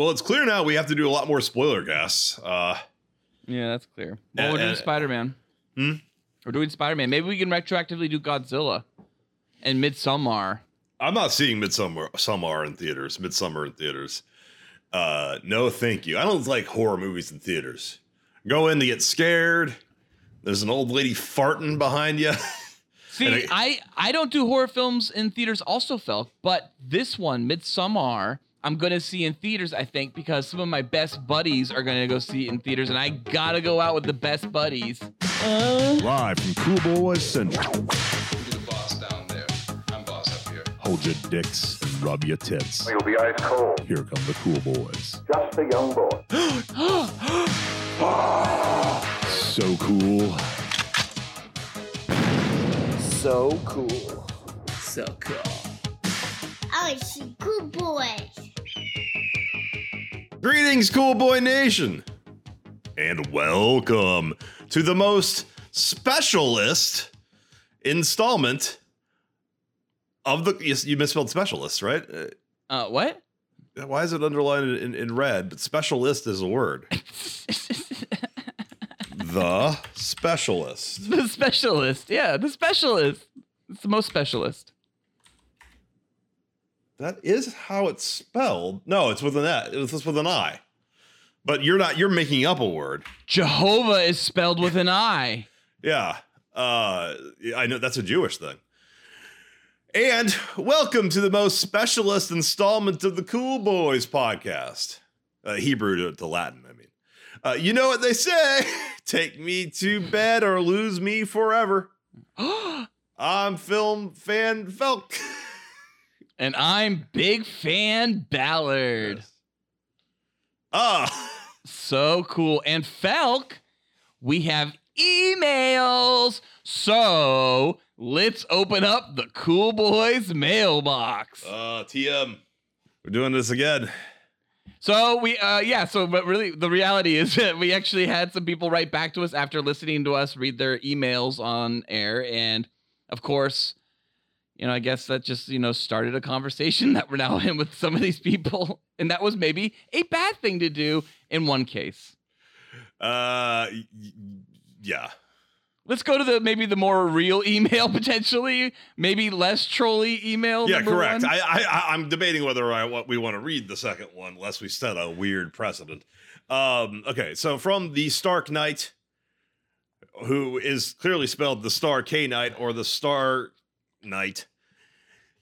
Well, it's clear now we have to do a lot more spoiler casts. Uh, Yeah, that's clear. Well, Uh, we're doing uh, Spider Man. Hmm? We're doing Spider Man. Maybe we can retroactively do Godzilla and Midsummer. I'm not seeing Midsummer Summer in theaters. Midsummer in theaters. Uh, no, thank you. I don't like horror movies in theaters. Go in to get scared. There's an old lady farting behind you. See, And I, I don't do horror films in theaters also, Felk, but this one, Midsommar, I'm going to see in theaters, I think, because some of my best buddies are going to go see it in theaters, and I got to go out with the best buddies. Uh. Live from Cool Boys Central. You're the boss down there. I'm boss up here. Hold your dicks and rub your tits. You'll be ice cold. Here come the Cool Boys. Just a young boy. So cool. So cool. So cool. I see cool boys. Greetings, Cool Boy Nation, and welcome to the most specialist installment of the. Yes, you misspelled specialist, right? Uh, Uh, what? Why is it underlined in, in red? But specialist is a word. the specialist. the specialist. Yeah, the specialist. It's the most specialist. That is how it's spelled. No, it's with an I. It's with an I. But you're not. You're making up a word. Jehovah is spelled with an I. Yeah. Uh, I know that's a Jewish thing. And welcome to the most specialist installment of the Cool Boys podcast. Uh, Hebrew to, to Latin, I mean. Uh, you know what they say take me to bed or lose me forever. I'm film fan Felk. and I'm big fan Ballard. Ah, So cool. And Felk, we have emails. So let's open up the Cool Boys mailbox. uh, TM. We're doing this again. So we, uh, yeah. So, but really, the reality is that we actually had some people write back to us after listening to us read their emails on air, and of course, you know, I guess that just you know started a conversation that we're now in with some of these people, and that was maybe a bad thing to do in one case. Uh, yeah. Let's go to the maybe the more real email potentially, maybe less trolly email. Yeah, correct. one. I, I I- I'm debating whether I what we want to read the second one, lest we set a weird precedent. Um, okay, so from the Stark Knight, who is clearly spelled the Star K Knight or the Star Knight,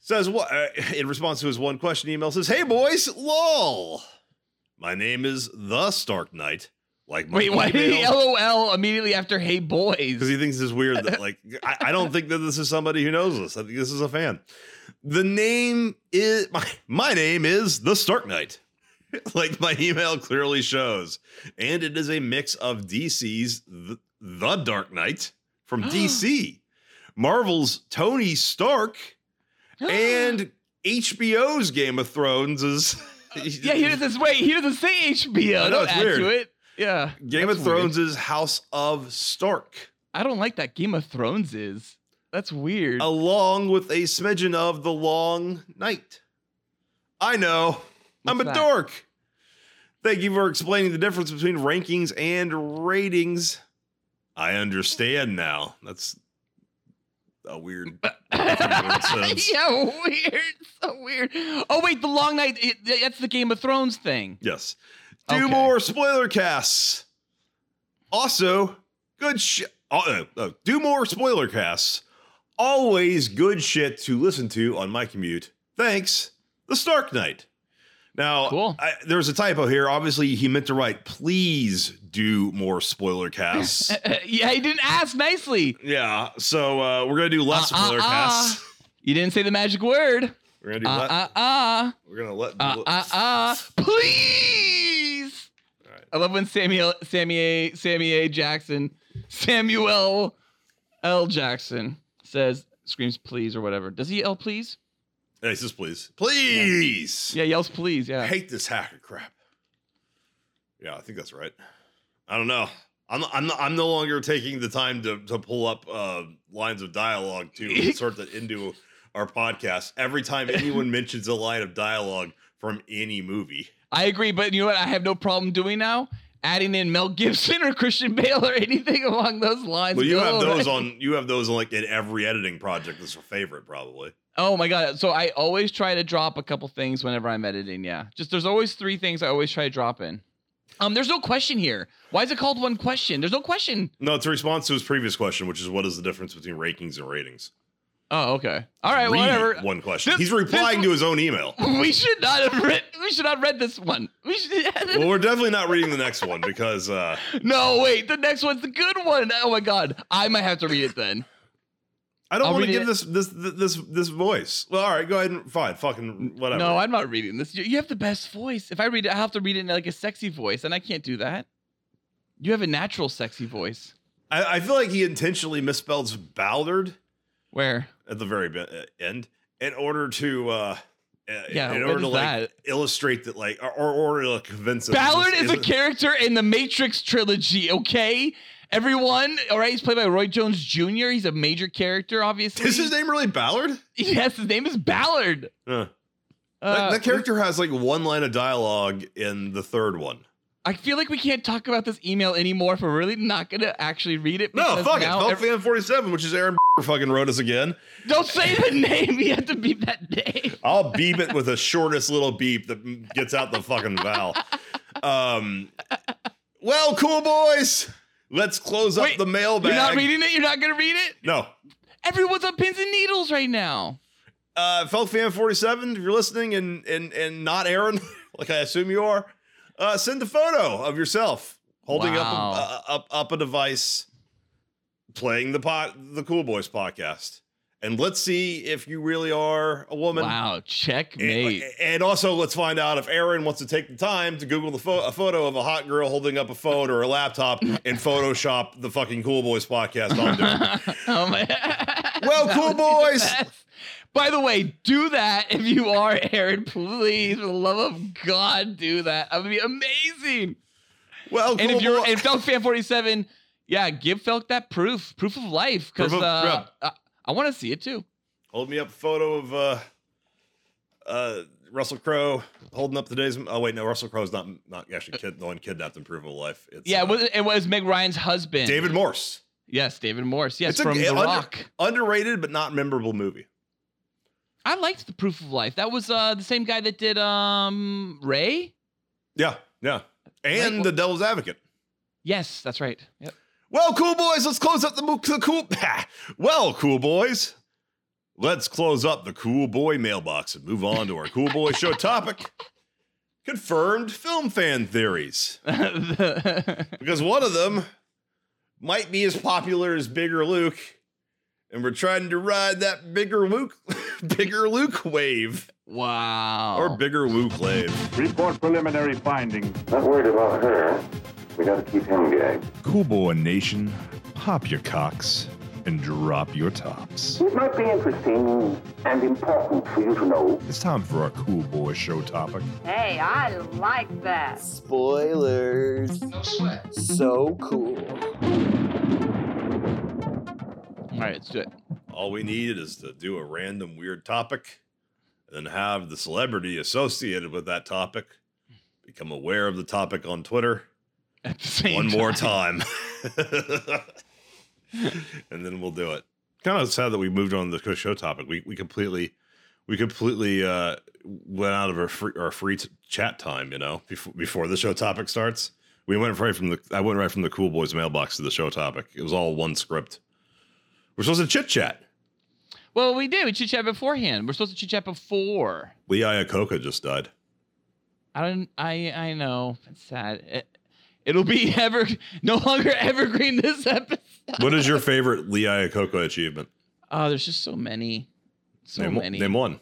says what uh, in response to his one question email says, "Hey boys, lol, my name is the Stark Knight." Like my Wait, why did he. LOL immediately after "Hey boys"? because he thinks it's weird that like I, I don't think that this is somebody who knows this. I think this is a fan. The name is my my name is the Stark Knight. like my email clearly shows. And it is a mix of DC's The, the Dark Knight from DC, Marvel's Tony Stark, and HBO's Game of Thrones is yeah, he doesn't wait. He doesn't say HBO. I know, Don't it's add weird. to it. Yeah, Game of weird. Thrones is House of Stark. I don't like that Game of Thrones is. That's weird. along with a smidgen of the long night. I know. I'm a that? dork. Thank you for explaining the difference between rankings and ratings. I understand now. That's a weird. sense. yeah, weird. So weird. Oh wait, the Long Night. It, that's the Game of Thrones thing. Yes. Do Okay. more spoiler casts. Also, good shit. Uh, uh, do more spoiler casts. Always good shit to listen to on my commute. Thanks, the Stark Knight. Now, Cool. I, there's a typo here. Obviously, he meant to write, please do more spoiler casts. Yeah, he didn't ask nicely. yeah, so uh, we're going to do less Uh, spoiler uh. casts. You didn't say the magic word. We're going to do Uh le- uh uh. We're going to let. Uh uh uh. Please. Right. I love when Samuel Sammy A Sammy A Jackson Samuel L Jackson says screams please or whatever. Does he yell please? Hey, says please. Please. Yeah, yells please. Yeah. I hate this hacker crap. Yeah, I think that's right. I don't know. I'm I'm I'm no longer taking the time to to pull up uh, lines of dialogue to insert that into our podcast every time anyone mentions a line of dialogue from any movie. I agree, but you know what? I have no problem doing now. Adding in Mel Gibson or Christian Bale or anything along those lines. Well, you have those right? on. You have those on like in every editing project. That's your favorite, probably. Oh my god! So I always try to drop a couple things whenever I'm editing. Yeah, just there's always three things I always try to drop in. Um, there's no question here. Why is it called one question? There's no question. No, it's a response to his previous question, which is what is the difference between rankings and ratings? Oh, okay. All right, Read whatever. One question. This- He's replying this- to his own email. We should not have read. We should not have read this one. We should. Well, we're definitely not reading the next one because uh, no, wait. The next one's the good one. Oh my god, I might have to read it then. I don't want to give it. this this this this voice. Well, all right, go ahead and fine, fucking whatever. No, I'm not reading this. You, you have the best voice. If I read it, I have to read it in like a sexy voice, and I can't do that. You have a natural sexy voice. I, I feel like he intentionally misspells Ballard Where? at the very be- uh, end in order to uh, uh, Yeah, in order to like that? illustrate that like or or, or to convince us Ballard this is a isn't- character in the Matrix trilogy, okay? Everyone, all right, he's played by Roy Jones Jr. He's a major character, obviously. Is his name really Ballard? Yes, his name is Ballard. Huh. Uh, that, that character has like one line of dialogue in the third one. I feel like we can't talk about this email anymore if we're really not going to actually read it. No, fuck it. Felt ev- Fan 47, which is Aaron fucking wrote us again. Don't say the name. You have to beep that name. I'll beep it with the shortest little beep that gets out the fucking vowel. Um, well, cool boys. Let's close up Wait, the mailbag. You're not reading it? You're not going to read it? No. Everyone's on pins and needles right now. Uh, Felt Fan 47, if you're listening and and and not Aaron, like I assume you are, uh, send a photo of yourself holding up, a, Wow. uh, up up a device, playing the pot the Cool Boys podcast, and let's see if you really are a woman. Wow, checkmate. and also, let's find out if Aaron wants to take the time to Google the pho- a photo of a hot girl holding up a phone or a laptop and Photoshop the fucking Cool Boys podcast onto it. oh my. Well, cool boys. By the way, do that if you are Aaron. Please, for the love of God, do that. That would be amazing. Well, And cool if you're boy- and Felk fan 47, yeah, give Felk that proof, proof of life, because uh, I, I want to see it too. hold me up a photo of uh, uh, Russell Crowe holding up today's. Oh wait, no, Russell Crowe's not not actually kid, the one kidnapped in Proof of Life. It's, Yeah, uh, it was, it was Meg Ryan's husband, David Morse. Yes, David Morse. Yes, It's a- from The under- Rock. Underrated but not memorable movie. I liked the proof of life. That was uh the same guy that did um Ray. Yeah, yeah, and Right. The Devil's Advocate. Yes, that's right. Yep. Well, cool boys, let's close up the, the cool. well, cool boys, let's close up the cool boy mailbox and move on to our cool boy show topic: confirmed film fan theories. Because one of them might be as popular as Bigger Luke, and we're trying to ride that bigger Luke, bigger Luke wave wow. or bigger Luke wave. Report preliminary findings. Not worried about her. We gotta keep him gagged. Cool Boy Nation, pop your cocks and drop your tops. It might be interesting and important for you to know. It's time for our Cool Boy show topic. Hey, I like that. Spoilers. No sweat. So cool. All right, let's do it. All we need is to do a random weird topic and then have the celebrity associated with that topic become aware of the topic on Twitter At the same one more time. and then we'll do it. Kind of sad that we moved on to the show topic. We we completely we completely uh went out of our free our free t- chat time, you know, before before the show topic starts. We went right from the I went right from the cool boys mailbox to the show topic. It was all one script. We're supposed to chit chat. Well, we did. We chit chat beforehand. We're supposed to chit chat before. Lee Iacocca just died. I don't. I I know. It's sad. It, it'll be ever no longer evergreen this episode. What is your favorite Lee Iacocca achievement? Oh, there's just so many. So name, many. name one.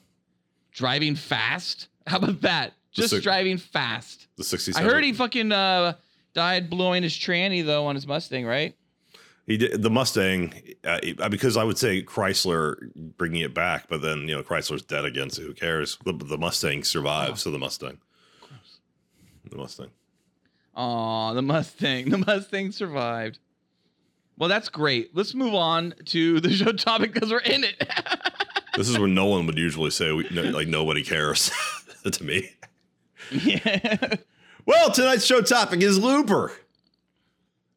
Driving fast. How about that? Just six- driving fast. The 67. I heard he fucking uh, died blowing his tranny though on his Mustang, right? He did the Mustang uh, because I would say Chrysler bringing it back, but then you know Chrysler's dead again, so who cares? The, the Mustang survives, so the Mustang, the Mustang. Aw, the Mustang. The Mustang survived. Well, that's great. Let's move on to the show topic because we're in it. This is where no one would usually say we, no, like nobody cares to me. Yeah. Well, tonight's show topic is Looper.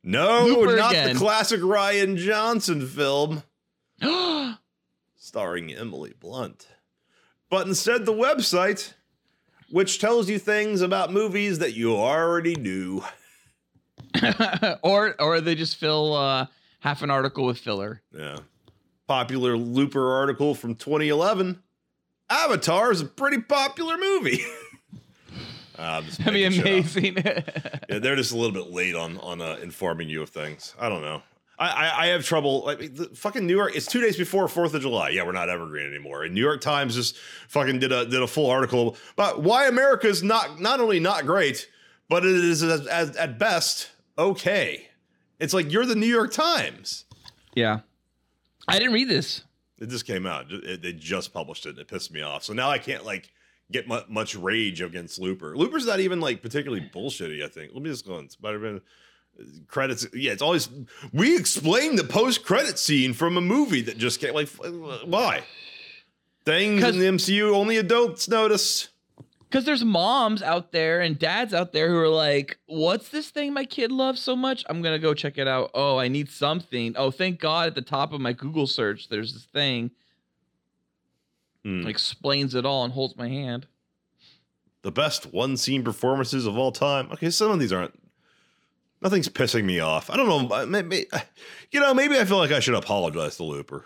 No, Looper not again. the classic Rian Johnson film starring Emily Blunt, but instead the website, which tells you things about movies that you already knew. or or they just fill uh, half an article with filler. Yeah. Popular Looper article from 2011. Avatar is a pretty popular movie. Just That'd be making shit up. amazing. Yeah, they're just a little bit late on on uh, informing you of things. I don't know. I, I, I have trouble. Like the fucking New York. It's two days before Fourth of July. Yeah, we're not evergreen anymore. And New York Times just fucking did a did a full article about why America is not not only not great, but it is as, as, at best okay. It's like you're the New York Times. yeah. I didn't read this. It just came out. It, they just published it. and It pissed me off. So now I can't like get mu- much rage against Looper. Looper's not even like particularly bullshitty. I think. Let me just go on Spider-Man uh, credits. Yeah, it's always we explain the post-credit scene from a movie that just came. Like, why? Things in the MCU only adults notice. Because there's moms out there and dads out there who are like, what's this thing my kid loves so much? I'm going to go check it out. Oh, I need something. Oh, thank God at the top of my Google search, there's this thing. Hmm. Explains it all and holds my hand. The best one-scene performances of all time. Okay, some of these aren't. Nothing's pissing me off. I don't know. uh, Maybe, you know, maybe I feel like I should apologize to Looper.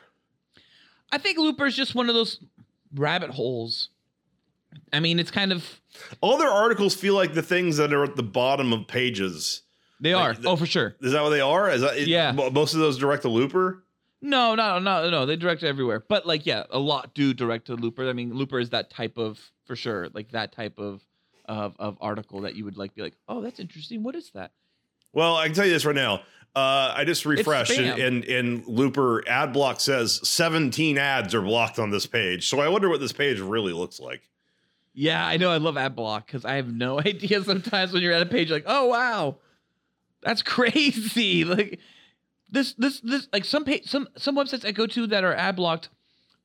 I think Looper is just one of those rabbit holes. I mean, it's kind of, All their articles feel like the things that are at the bottom of pages. they Like are. the- oh, for sure. Is that what they are? Is that Yeah. mo- Most of those direct to Looper. No, no, no, no. They direct everywhere. But like, yeah, a lot do direct to Looper. I mean, Looper is that type of, for sure, like that type of, of, of article that you would like be like, oh, that's interesting. What is that? Well, I can tell you this right now. Uh, I just refreshed, and, and and Looper ad block says 17 ads are blocked on this page. So I wonder what this page really looks like. Yeah, I know. I love ad block because I have no idea sometimes when you're at a page like, oh wow, that's crazy. Like this, this, this. Like some page, some some websites I go to that are ad blocked.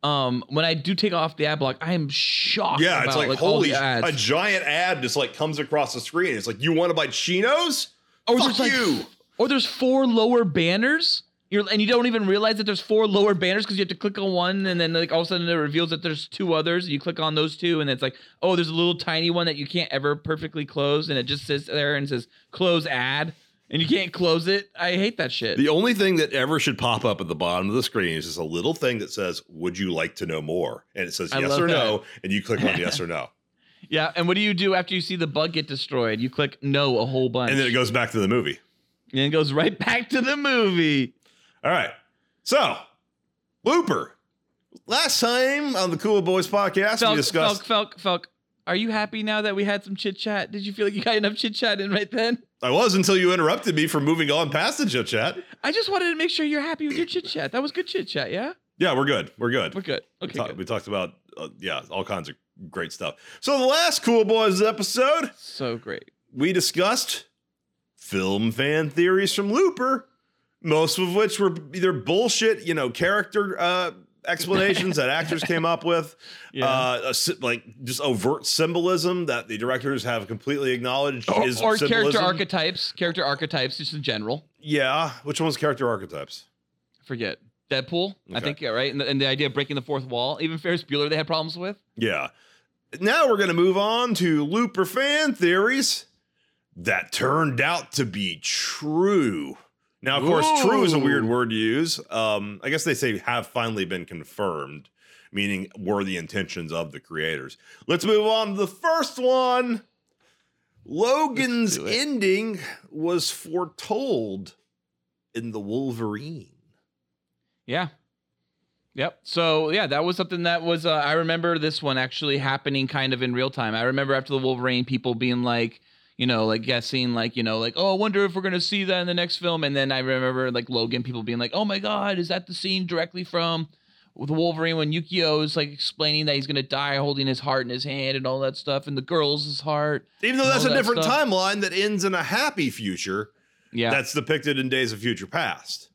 Um, when I do take off the ad block, I am shocked. Yeah, it's about, like, all holy, a giant ad just like comes across the screen. It's like you want to buy chinos? or Fuck there's like, you. or there's four lower banners. You're, and you don't even realize that there's four lower banners because you have to click on one, and then like all of a sudden it reveals that there's two others. And you click on those two, and it's like, oh, there's a little tiny one that you can't ever perfectly close, and it just sits there and says close ad, and you can't close it. I hate that shit. The only thing that ever should pop up at the bottom of the screen is just a little thing that says, "Would you like to know more?" And it says I yes love or no, and you click on yes or no, yeah, and what do you do after you see the bug get destroyed? You click no a whole bunch, and then it goes back to the movie. and it goes right back to the movie. All right. So, Looper. Last time on the Cool Boys podcast, we discussed. Felk, Felk, Felk. Are you happy now that we had some chit chat? Did you feel like you got enough chit chat in right then? I was until you interrupted me from moving on past the chit chat. I just wanted to make sure you're happy with your chit chat. That was good chit chat, yeah? Yeah, we're good. We're good. We're good. We, Okay, ta- good. we talked about uh, yeah, all kinds of great stuff. So the last Cool Boys episode, So great. we discussed film fan theories from Looper, most of which were either bullshit, you know, character uh, explanations that actors came up with, Yeah. uh, a like just overt symbolism that the directors have completely acknowledged or is or character archetypes, character archetypes, just in general. Yeah, which one's character archetypes? Forget Deadpool. I think yeah, right. And the, and the idea of breaking the fourth wall. Even Ferris Bueller, they had problems with. Yeah. Now we're going to move on to Looper fan theories that turned out to be true. Now, of course, true is a weird word to use. Um, I guess they say have finally been confirmed, meaning were the intentions of the creators. Let's move on to the first one. Logan's ending was foretold in the Wolverine. Yeah. Yep. So yeah, that was something that was. Uh, I remember this one actually happening kind of in real time. I remember after the Wolverine, people being like, you know, like guessing, like you know, like oh, I wonder if we're gonna see that in the next film. And then I remember like Logan, people being like, oh my god, is that the scene directly from the Wolverine when Yukio is like explaining that he's gonna die holding his heart in his hand and all that stuff, and the girl's heart. Even though that's a that different stuff. timeline that ends in a happy future. Yeah. that's depicted in Days of Future Past.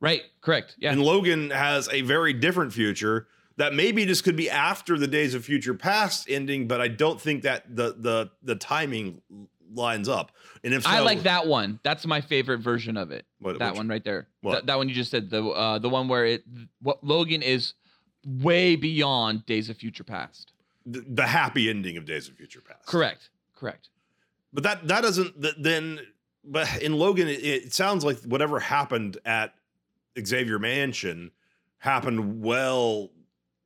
right. Correct. Yeah. And Logan has a very different future that maybe this could be after the Days of Future Past ending, but I don't think that the the the timing lines up. And if so, I like that one. That's my favorite version of it. What- that which- one right there. what? That, that one you just said. The uh, the one where it what Logan is way beyond Days of Future Past. the, the happy ending of Days of Future Past. Correct. Correct. But that that doesn't th- then. But in Logan, it, it sounds like whatever happened at Xavier Mansion happened well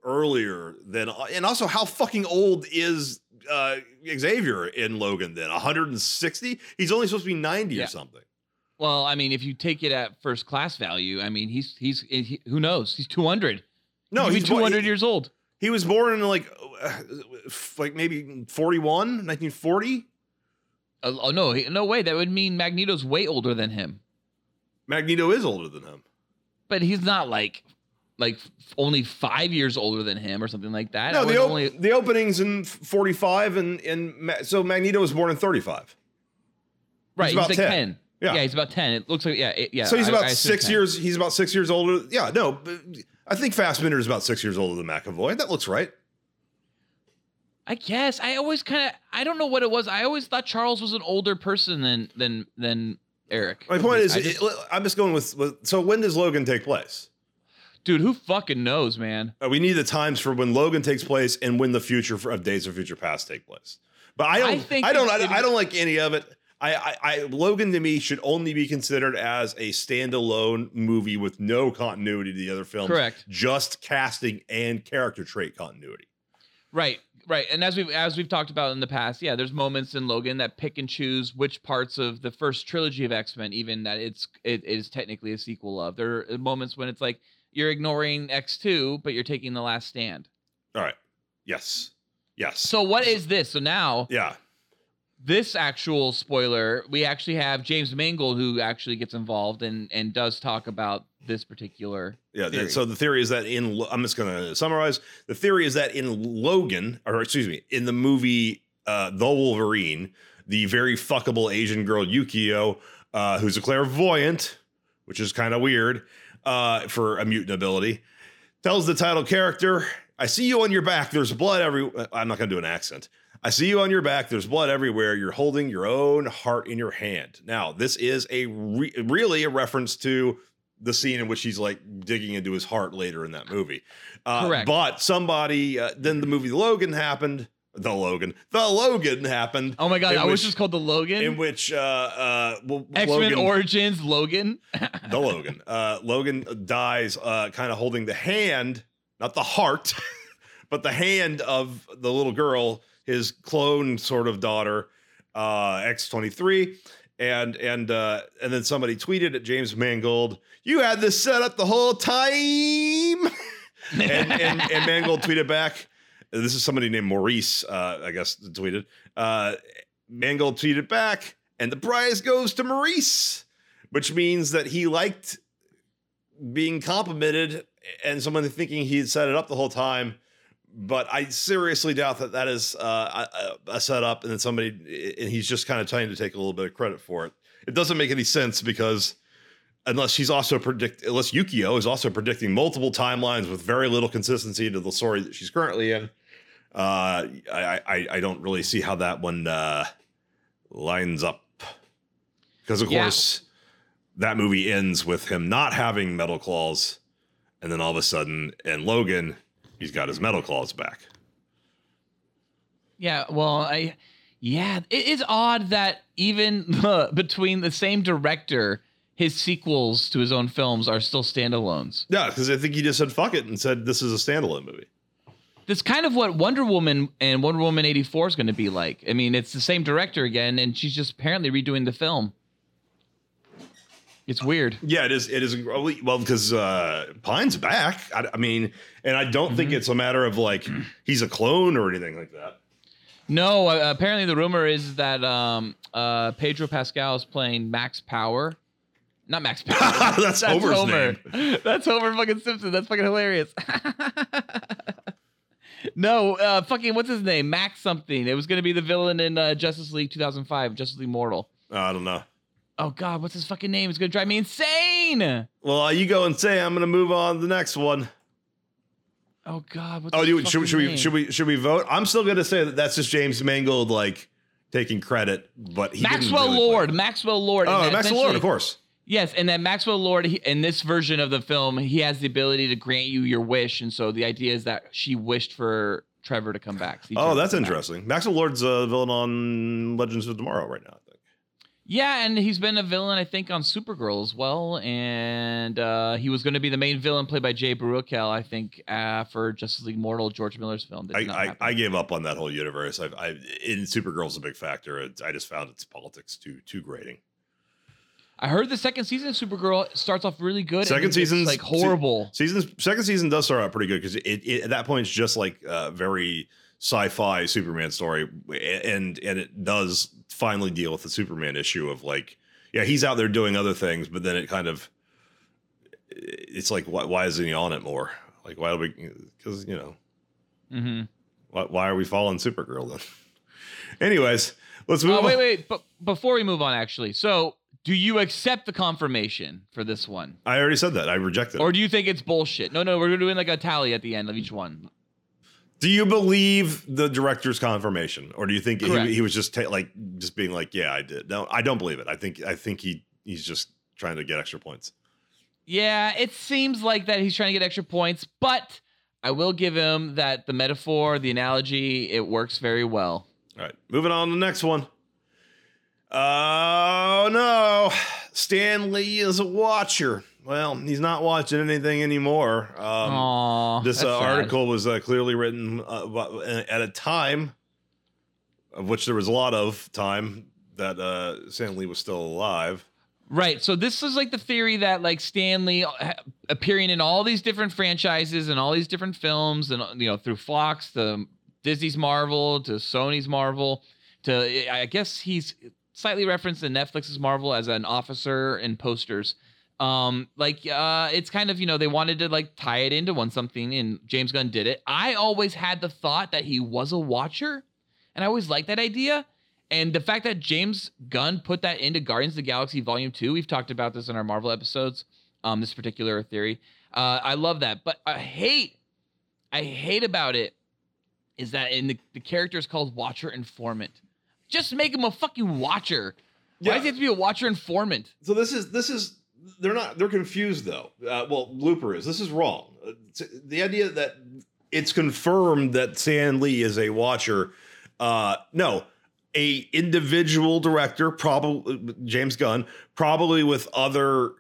earlier than. And also, how fucking old is uh, Xavier in Logan? Then 160. He's only supposed to be 90 Yeah. or something. Well, I mean, if you take it at first class value, I mean, he's he's he, who knows? He's two hundred. No, he's he's two bo- he- years old. He was born in like uh, like maybe 41, 1940. Uh, oh no, he, no way. That would mean Magneto's way older than him. Magneto is older than him. But he's not like like f- only five years older than him or something like that. No, the op- only the openings in 45 and and Ma- so Magneto was born in 35. right. He's, about like 10. ten. Yeah. he's about ten. It looks like yeah, it- yeah. so he's I- about I six 10. years. He's about six years older. Yeah, no, but I think Fassbender is about six years older than McAvoy. That looks right. I guess I always kind of I don't know what it was. I always thought Charles was an older person than than than Eric. My point is, I just- it- I'm just going with, with. So when does Logan take place? Dude, who fucking knows, man? Uh, we need the times for when Logan takes place and when the future for, of Days of Future Past take place. But I don't. I I, don't. I, I don't like any of it. I, I, I Logan to me should only be considered as a standalone movie with no continuity to the other films. Correct. Just casting and character trait continuity. Right, right. And as we've as we've talked about in the past, yeah, there's moments in Logan that pick and choose which parts of the first trilogy of X Men, even that it's it is technically a sequel of. There are moments when it's like you're ignoring X two, but you're taking the Last Stand. All right. Yes. Yes. So what is this? So now yeah. this actual spoiler, we actually have James Mangold who actually gets involved and and does talk about this particular. Yeah. theory. So the theory is that in I'm just going to summarize. The theory is that in Logan, or excuse me, in the movie uh, The Wolverine, the very fuckable Asian girl Yukio, uh, who's a clairvoyant, which is kind of weird uh, for a mutant ability, tells the title character, "I see you on your back. There's blood every." I'm not going to do an accent. I see you on your back. There's blood everywhere. You're holding your own heart in your hand. Now, this is a re- really a reference to the scene in which he's like digging into his heart later in that movie. Uh, Correct. But somebody, uh, then the movie Logan happened. The Logan, the Logan happened. Oh my god, I was just called the Logan. in which uh, uh, well, X Men Origins Logan. the Logan. Uh, Logan dies, uh, kind of holding the hand, not the heart, but the hand of the little girl, his clone sort of daughter, uh, X twenty three, and and uh, and then somebody tweeted at James Mangold, "You had this set up the whole time," and and, and Mangold tweeted back. This is somebody named Maurice, uh, I guess, tweeted. Uh, Mangold tweeted back, and the prize goes to Maurice which means that he liked being complimented and someone thinking he had set it up the whole time. But I seriously doubt that that is uh, a, a setup, and then somebody and he's just kind of trying to take a little bit of credit for it. It doesn't make any sense because unless she's also predict, unless Yukio is also predicting multiple timelines with very little consistency to the story that she's currently in, uh, I, I I don't really see how that one uh, lines up. Because of Yeah. course, that movie ends with him not having metal claws, and then all of a sudden, in Logan, he's got his metal claws back. Yeah, well, I yeah, it is odd that even between the same director, his sequels to his own films are still standalones. Yeah, because I think he just said fuck it and said this is a standalone movie. That's kind of what Wonder Woman and Wonder Woman 84 is going to be like. I mean, it's the same director again and she's just apparently redoing the film. It's weird. Yeah, it is. It is well because uh, Pine's back. I, I mean, and I don't think it's a matter of like he's a clone or anything like that. No, uh, apparently the rumor is that um, uh, Pedro Pascal is playing Max Power. Not Max Power. That's Homer's Homer. That's Homer fucking Simpson. That's fucking hilarious. no, uh, fucking what's his name? Max something. It was gonna be the villain in uh, Justice League 2005, Justice League Mortal. I don't know. Oh God, what's his fucking name? It's gonna drive me insane. Well, uh, you go and say I'm going to move on to the next one. Oh God! What's Oh, you, should, should we should we should we vote? I'm still gonna say that that's just James Mangold like taking credit, but he Maxwell really play. Lord. Maxwell Lord. Oh, Maxwell Lord, of course. Yes, and then Maxwell Lord he, in this version of the film, he has the ability to grant you your wish, and so the idea is that she wished for Trevor to come back. See Oh, that's come back. interesting. Maxwell Lord's a villain on Legends of Tomorrow right now. I think. Yeah, and he's been a villain, I think, on Supergirl as well, and uh, he was going to be the main villain played by Jay Baruchel, I think, uh, for Justice League Mortal, George Miller's film. That I, not I. I gave up on that whole universe. I, I in Supergirl's a big factor. It, I just found its politics too too grating. I heard the second season of Supergirl starts off really good. Second season's- like horrible. Seasons second season does start out pretty good because it, it at that point it's just like a very sci-fi Superman story, and and it does finally deal with the Superman issue of like, yeah, he's out there doing other things, but then it kind of, it's like, why, why isn't he on it more? Like, why do we? Because you know, hmm why, why are we following Supergirl then? Anyways, let's move. Oh, wait, on. wait. But before we move on, actually, so do you accept the confirmation for this one? I already said that. I reject It. Or do you think it's bullshit? No, no, we're doing like a tally at the end of each one. Do you believe the director's confirmation, or do you think Correct. he, he was just ta- like just being like, "Yeah, I did"? No, I don't believe it. I think I think he he's just trying to get extra points. Yeah, it seems like that he's trying to get extra points, but I will give him that the metaphor, the analogy, it works very well. All right, moving on to the next one. Oh no, Stan Lee is a watcher. Well, he's not watching anything anymore. Um, Aww, this uh, article was uh, clearly written uh, at a time of which there was a lot of time that uh, Stan Lee was still alive. Right. So this is like the theory that like Stan Lee appearing in all these different franchises and all these different films and you know through Fox to Disney's Marvel to Sony's Marvel to I guess he's slightly referenced in Netflix's Marvel as an officer in posters. Um like uh it's kind of you know they wanted to like tie it into one something and James Gunn did it. I always had the thought that he was a watcher and I always liked that idea. And the fact that James Gunn put that into Guardians of the Galaxy Volume 2, we've talked about this in our Marvel episodes, um, this particular theory. Uh, I love that. But I hate, I hate about it is that in the, the character is called Watcher Informant. Just make him a fucking watcher. Why does he have to be a watcher informant? So this is this is they're not they're confused though. Uh, well, Looper is this is wrong. Uh, the idea that it's confirmed that Stan Lee is a watcher. Uh, no, a individual director, probably James Gunn, probably with other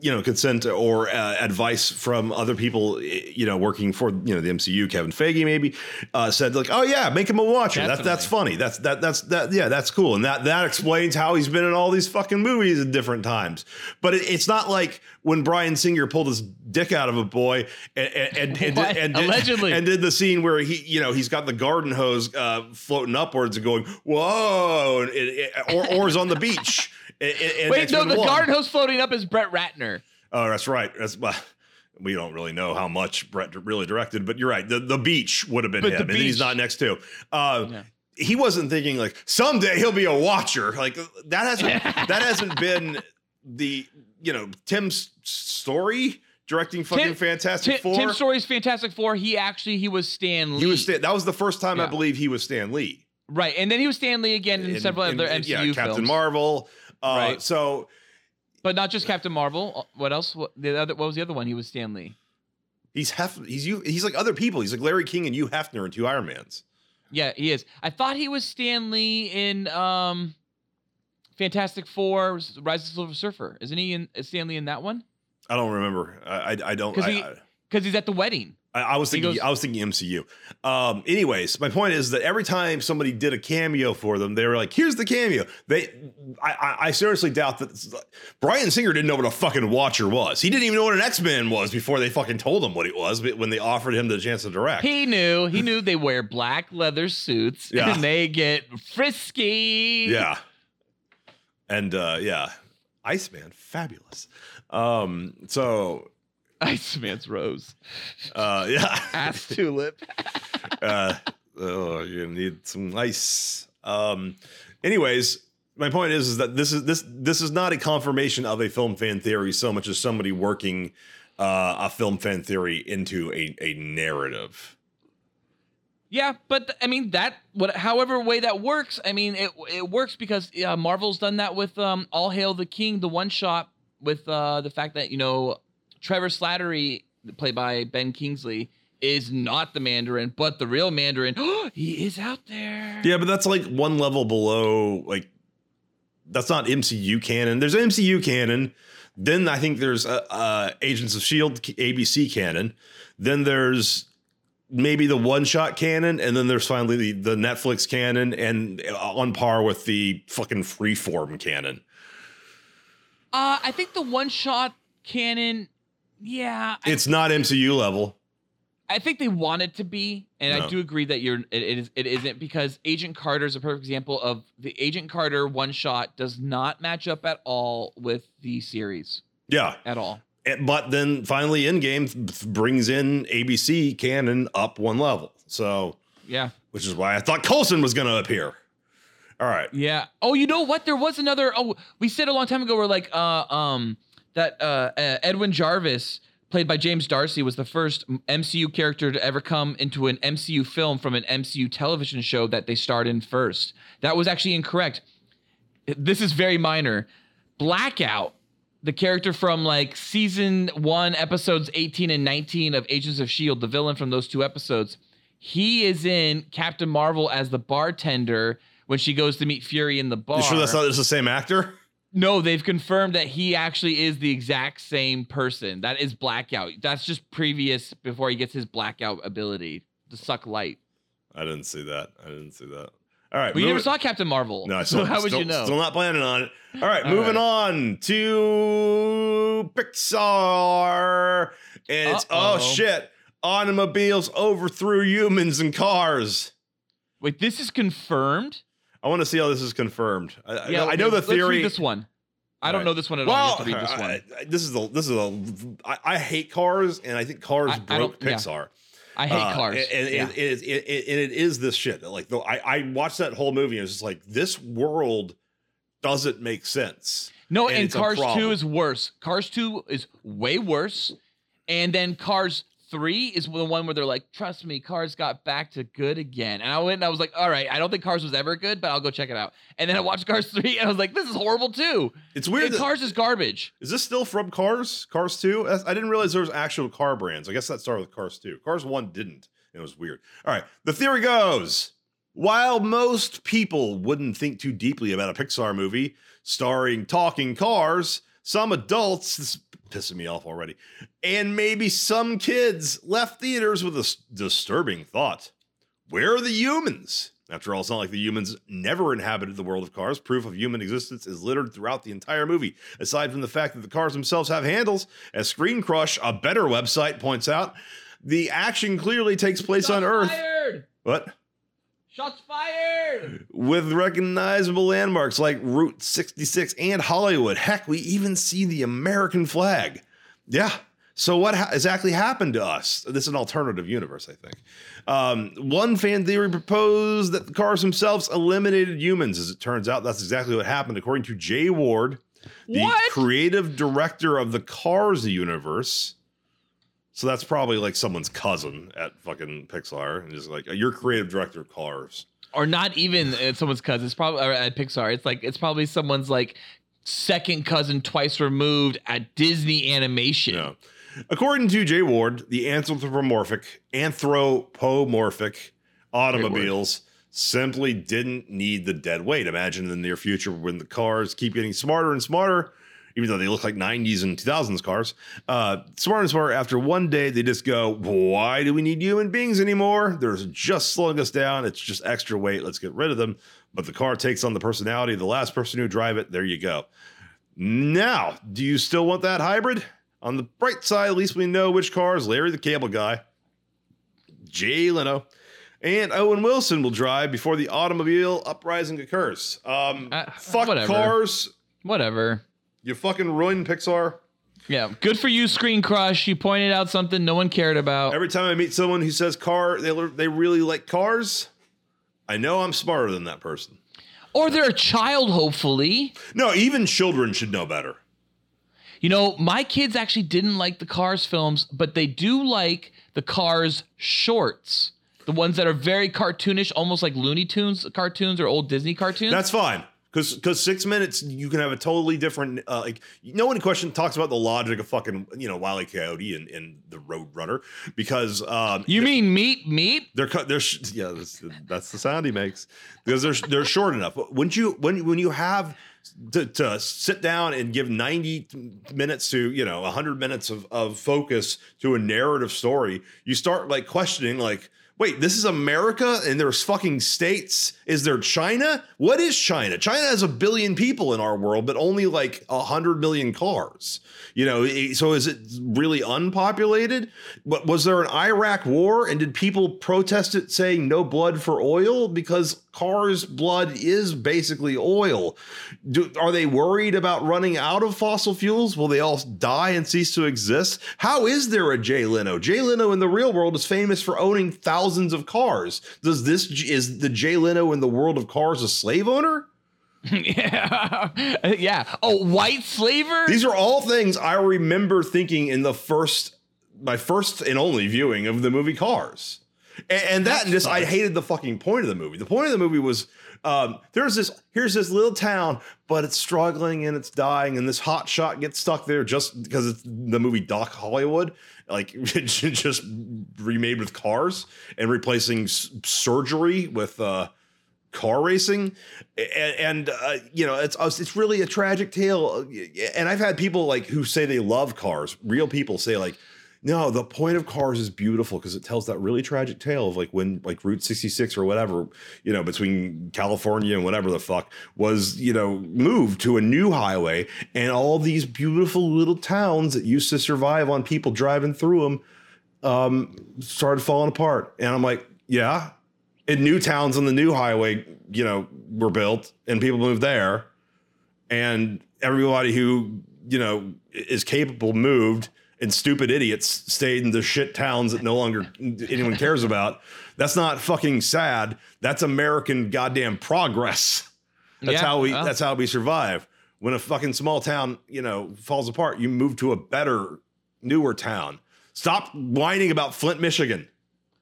you know consent or uh, advice from other people you know working for you know the MCU Kevin Feige maybe uh, said like oh yeah make him a watcher. That's that's funny. That's that that's that yeah that's cool. And that that explains how he's been in all these fucking movies at different times. But it, it's not like when Bryan Singer pulled his dick out of a boy and and and, and, and did, Allegedly. and did the scene where he you know he's got the garden hose uh, floating upwards and going whoa and it, it- or or is on the beach and, Wait, no, the 1. garden hose floating up is Brett Ratner. Oh, that's right. That's well, we don't really know how much Brett really directed, but you're right. The the beach would have been But him, and then he's not next to. Uh, Yeah. He wasn't thinking like someday he'll be a watcher. Like that hasn't that hasn't been the you know Tim's story directing fucking Tim- Fantastic Tim, Four. Tim Story's Fantastic Four. He actually he was Stan Lee. he was Stan, that was the first time I believe he was Stan Lee. right, and then he was Stan Lee again in, several other MCU yeah, films. Captain Marvel. Uh, Right. So But not just Captain Marvel. What else? What, the other, what was the other one? He was Stan Lee. he's Hef, he's you he's like other people. He's like Larry King and Hugh Hefner and two Iron Mans. Yeah, he is. I thought he was Stan Lee in um, Fantastic Four: Rise of the Silver Surfer. Isn't he in is Stan Lee in that one? I don't remember. I I, I don't. 'Cause I, he- I- Because he's at the wedding. I, I was thinking. goes- I was thinking MCU. Um, anyways, my point is that every time somebody did a cameo for them, they were like, "Here's the cameo." They, I, I, I seriously doubt that Bryan Singer didn't know what a fucking Watcher was. He didn't even know what an X Men was before they fucking told him what it was. When they offered him the chance to direct, He knew. He knew they wear black leather suits Yeah. and they get frisky. yeah, and uh, yeah, Iceman, fabulous. Um, so Iceman's rose. uh, yeah, Ass tulip. uh, oh, you're gonna need some ice. Um, anyways, my point is, is that this is this this is not a confirmation of a film fan theory so much as somebody working uh, a film fan theory into a, a narrative. Yeah, but th- I mean that what however way that works, I mean it it works because uh, Marvel's done that with um All Hail the King, the one shot with uh the fact that you know Trevor Slattery, played by Ben Kingsley, is not the Mandarin, but the real Mandarin. he is out there. Yeah, but that's like one level below. Like, that's not MCU canon. There's MCU canon. Then I think there's uh, uh, Agents of Shield ABC canon. Then there's maybe the one shot canon, and then there's finally the, the Netflix canon, and uh, on par with the fucking freeform canon. Uh, I think the one shot canon. Yeah, I, It's not MCU level. I think they want it to be, and No. I do agree that you're. It, it is. It isn't because Agent Carter is a perfect example of the Agent Carter one shot does not match up at all with the series Yeah, at all. And- but then finally, Endgame brings in ABC canon up one level. So, Yeah. which is why I thought Coulson was going to appear. All right. Yeah. Oh, you know what? There was another. Oh, we said a long time ago. We're like, uh, um, that uh, uh, Edwin Jarvis, played by James D'Arcy, was the first MCU character to ever come into an MCU film from an MCU television show that they starred in first. That was actually incorrect. This is very minor. Blackout, the character from like season one, episodes 18 and 19 of Agents of S.H.I.E.L.D., the villain from those two episodes, he is in Captain Marvel as the bartender when she goes to meet Fury in the bar. You sure that's not just the same actor? No, they've confirmed that he actually is the exact same person. That is Blackout. That's just previous before he gets his Blackout ability to suck light. I didn't see that. I didn't see that. All right. But you never saw Captain Marvel. No, I so still, how would you know? Still not planning on it. All right, All moving right. on to Pixar. And it's oh, Uh-oh. oh shit. Automobiles overthrew humans and cars. Wait, this is confirmed? I want to see how this is confirmed. I, I- Yeah, I know the theory. this one. I don't Right. know this one at all. Well, have to read this one. I- I- this is a this is a. I, I hate cars, and I think cars broke don't- yeah. Pixar. I hate Uh, cars. and, and Yeah. it, is, it, it, it is this shit. Like, though, I, I watched that whole movie and it's just like, this world doesn't make sense. No, and and, Cars 2 is worse. Cars 2 is way worse. And then Cars 3 is the one where they're like, trust me, Cars got back to good again. And I went and I was like, all right, I don't think Cars was ever good, but I'll go check it out. And then I watched Cars 3 and I was like, this is horrible too. It's weird. And That, Cars is garbage. is this still from Cars? Cars 2? I didn't realize there was actual car brands. I guess that started with Cars 2. Cars 1 didn't. It was weird. All right. The theory goes while most people wouldn't think too deeply about a Pixar movie starring talking cars, some adults, pissing me off already, and maybe some kids left theaters with a s- disturbing thought. Where are the humans? After all, it's not like the humans never inhabited the world of cars. Proof of human existence is littered throughout the entire movie. Aside from the fact that the cars themselves have handles, as Screen Crush, a better website, points out, the action clearly takes place on Earth. Fired! What? Shots fired! With recognizable landmarks like Route 66 and Hollywood. Heck, we even see the American flag. Yeah. So what ha- exactly happened to us? This is an alternative universe, I think. Um, one fan theory proposed that the cars themselves eliminated humans. As it turns out, that's exactly what happened, according to Jay Ward, the What? creative director of the Cars universe. So that's probably like someone's cousin at fucking Pixar, and just like you're creative director of Cars. Or not even uh, someone's cousin. It's probably at Pixar. It's like it's probably someone's like second cousin twice removed at Disney Animation. Yeah. According to Jay Ward, the anthropomorphic, anthropomorphic automobiles simply didn't need the dead weight. Imagine in the near future when the cars keep getting smarter and smarter, even though they look like 90s and 2000s cars, uh, smarter and smarter. After one day, they just go, Why do we need human beings anymore? They're just slowing us down. It's just extra weight. Let's get rid of them. But the car takes on the personality of the last person who drive it. There you go. Now, do you still want that hybrid? On the bright side, at least we know which cars Larry the Cable Guy, Jay Leno, and Owen Wilson will drive before the automobile uprising occurs. Um, Uh, fuck whatever. cars. Whatever. You fucking ruined Pixar. Yeah, good for you, Screen Crush. You pointed out something no one cared about. Every time I meet someone who says car, they, they really like cars, I know I'm smarter than that person. or they're a child, hopefully. No, even children should know better. You know, my kids actually didn't like the Cars films, but they do like the Cars shorts. The ones that are very cartoonish, almost like Looney Tunes cartoons or old Disney cartoons. That's fine. Because because six minutes you can have a totally different uh, like no one in question talks about the logic of fucking you know Wile E. Coyote and, and the Road Runner because um you mean meat meat? they're cut they're yeah that's, that's the sound he makes because they're they're short enough. But When you when when you have to, to sit down and give 90 minutes to you know 100 minutes of, of focus to a narrative story you start like questioning like wait this is america and there's fucking states. Is there china? What is china? China has a billion people in our world but only like a hundred million cars. You know so is it really unpopulated? But was there an iraq war and did people protest it saying no blood for oil? Because cars blood is basically oil do, are they worried about running out of fossil fuels? Will they all die and cease to exist? How is there a Jay Leno? Jay Leno in the real world is famous for owning thousands of cars. Does this is the Jay Leno in the world of cars a slave owner? yeah. yeah. Oh, white slaver? These are all things I remember thinking in the first my first and only viewing of the movie Cars. And, and that and just I hated the fucking point of the movie. The point of the movie was um, there's this here's this little town, but it's struggling and it's dying, and this hot shot gets stuck there just because it's the movie Doc Hollywood, like just remade with cars and replacing s- surgery with uh, car racing. And, and uh, you know it's it's really a tragic tale. And i've had people like who say they love cars. Real people say like no the point of cars is beautiful because it tells that really tragic tale of like when like route 66 or whatever you know between california and whatever the fuck was you know moved to a new highway and all these beautiful little towns that used to survive on people driving through them um started falling apart. And i'm like yeah. And new towns on the new highway, you know, were built and people moved there. And everybody who, you know, is capable moved and stupid idiots stayed in the shit towns that no longer anyone cares about. That's not fucking sad. That's American goddamn progress. That's Yeah, how we well. that's how we survive. When a fucking small town, you know, falls apart, you move to a better, newer town. Stop whining about Flint, Michigan.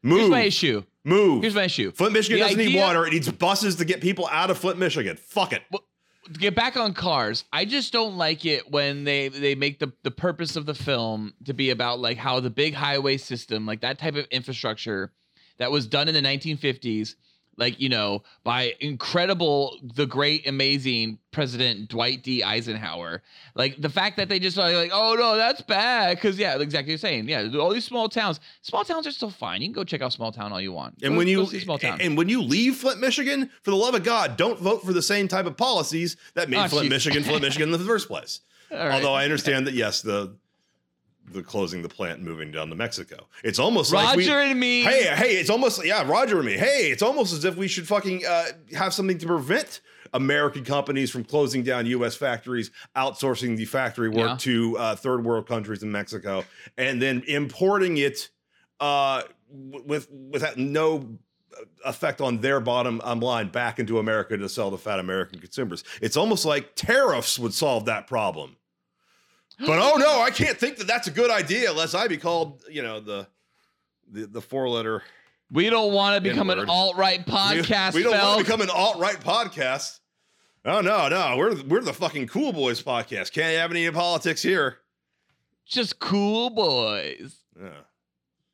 Move. Here's my issue. Move. Here's my issue. Flint, Michigan The doesn't need water. It needs buses to get people out of Flint, Michigan. Fuck it. to get back on cars. I just don't like it when they they make the the purpose of the film to be about like how the big highway system like that type of infrastructure that was done in the 1950s like you know by incredible the great amazing president dwight d eisenhower like the fact that they just are like oh no that's bad because yeah exactly you're saying yeah all these small towns small towns are still fine you can go check out small town all you want And Go- when you small town and when you leave Flint, Michigan, for the love of God, don't vote for the same type of policies that made Oh, Flint, jeez. Michigan, Flint, Michigan in the first place. Right. Although I understand that yes, the the closing the plant, and moving down to Mexico. It's almost like we, roger and me Hey, hey, it's almost yeah, Roger and me. Hey, it's almost as if we should fucking uh, have something to prevent American companies from closing down U.S. factories, outsourcing the factory work Yeah. to uh, third world countries in Mexico, and then importing it uh, with without no effect on their bottom um, line back into America to sell to fat American consumers. It's almost like tariffs would solve that problem. But oh no, I can't think that that's a good idea unless I be called, you know, the the, the four letter. We don't want to become an alt right podcast. We, we don't want to become an alt right podcast. Oh no, no, we're we're the fucking cool boys podcast. Can't have any politics here. just cool boys. Yeah.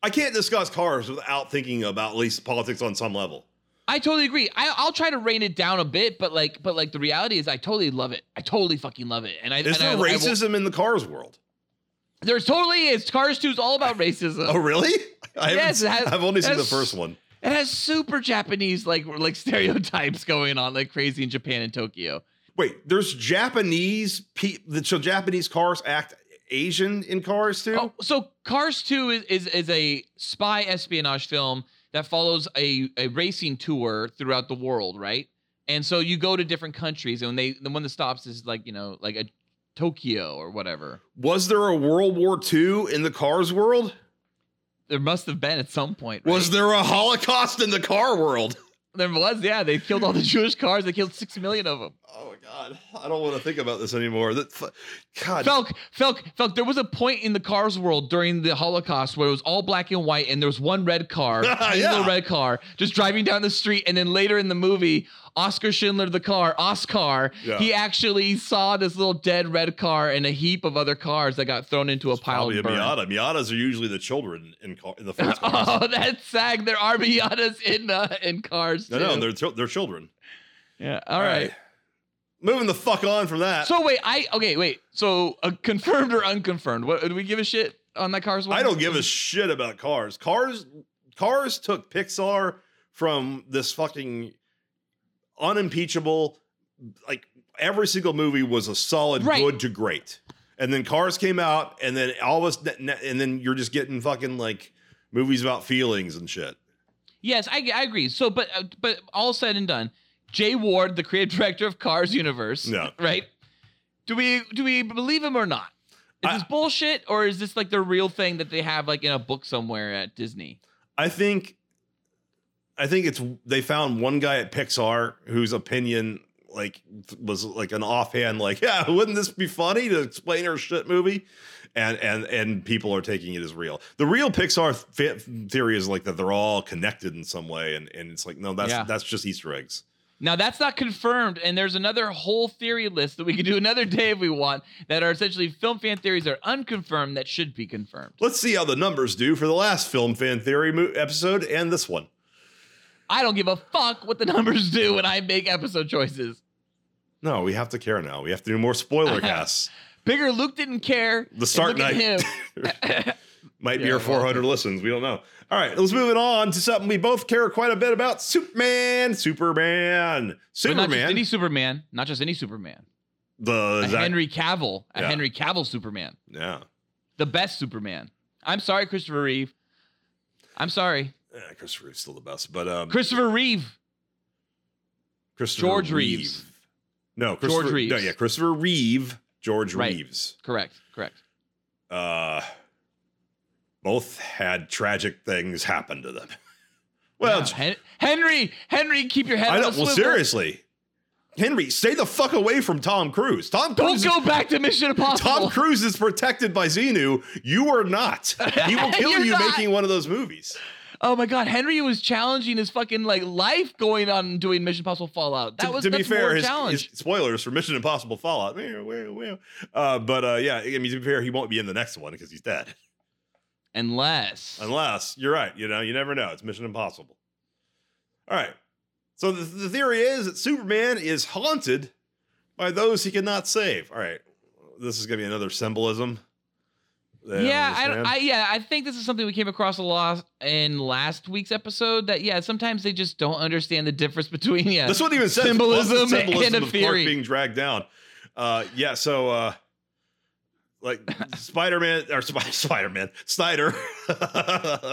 I can't discuss cars without thinking about at least politics on some level. I totally agree. I, I'll try to rein it down a bit, but like, but like the reality is, I totally love it. I totally fucking love it. And I Is and there I- I will- racism in the cars world? There's totally is. Cars 2 is all about racism. Oh really? I Yes, it has- I've only seen the first one. It has super Japanese like like stereotypes going on like crazy in Japan and Tokyo. Wait, there's Japanese pe- so Japanese cars act Asian in cars too? Oh, so Cars 2 is, is is a spy espionage film that follows a, a racing tour throughout the world, right? And so you go to different countries, and when they the one that stops is like you know like a Tokyo or whatever. Was there a World War II in the cars world? There must have been at some point. Was there a Holocaust in the car world? There was, yeah. They killed all the Jewish cars. They killed six million of them. Oh god, I don't want to think about this anymore. That, God, Felk, Felk, Felk. There was a point in the cars world during the Holocaust where it was all black and white, and there was one red car, Yeah. little red car, just driving down the street. And then later in the movie, Oscar Schindler, the car, Oscar, Yeah. he actually saw this little dead red car and a heap of other cars that got thrown into a pile probably a burn. Miata. Miatas are usually the children in car, in the first cars. Oh, that's sad. There are Miatas in uh, in cars. no, no, they're they're children. yeah. All right. Moving the fuck on from that. So wait, I okay, wait. So uh, confirmed or unconfirmed? What do we give a shit on that cars one? I don't give a shit about cars. Cars, cars took Pixar from this fucking unimpeachable, like every single movie was a solid Right. good to great, and then Cars came out, and then all of us, and then you're just getting fucking like movies about feelings and shit. Yes, I, I agree. So, but uh, but all said and done, Jay Ward, the creative director of Cars Universe, Yeah. right? Do we do we believe him or not? Is I- this bullshit or is this like the real thing that they have like in a book somewhere at Disney? I think, I think it's they found one guy at Pixar whose opinion like was like an offhand like yeah wouldn't this be funny to explain our shit movie and and and people are taking it as real the real pixar th- theory is like that they're all connected in some way and and it's like no that's Yeah. that's just easter eggs Now that's not confirmed, and there's another whole theory list that we could do another day if we want that are essentially film fan theories that are unconfirmed that should be confirmed. let's see how the numbers do for the last film fan theory mo- episode and this one I don't give a fuck what the numbers do when I make episode choices. no we have to care now we have to do more spoiler casts Bigger Luke didn't care. the start and look at night Might be Yeah, our well- 400 listens. We don't know. All right, let's move it on to something we both care quite a bit about Superman. Superman. But not just Superman. any Superman, not just any Superman. the Henry Cavill, a Yeah. Henry Cavill Superman, Yeah. the best Superman. I'm sorry, Christopher Reeve. I'm sorry, yeah. Christopher Reeve's still the best, but um, Christopher Reeve. Christopher George Reeve. Reeves. No, Christopher, George Reeves. No, yeah, Christopher Reeve, George Right. Reeves. Correct, correct. Uh, both had tragic things happen to them. Well, Yeah, Hen- Henry, Henry, keep your head I know. Well, swivel. seriously, Henry, stay the fuck away from Tom Cruise. Tom Cruise. Don't go back to Mission Impossible. Tom Cruise is protected by Xenu. You are not. He will kill You're not. making one of those movies. Oh my God, Henry was challenging his fucking like life going on doing Mission Impossible Fallout. That to, was to be fair, his, challenge. his spoilers for Mission Impossible Fallout. Uh, but uh, yeah, I mean to be fair, he won't be in the next one because he's dead. Unless Unless you're right, you know, you never know. It's Mission Impossible. All right. So the, the theory is that Superman is haunted by those he cannot save. All right. This is gonna be another symbolism. yeah, I. I yeah, I think this is something we came across a lot in last week's episode. That yeah, sometimes they just don't understand the difference between yeah. This one even says Symbolism and a of Clark theory. being dragged down. Uh, yeah, so uh, like Spider Man or Sp- Spider Man Snyder,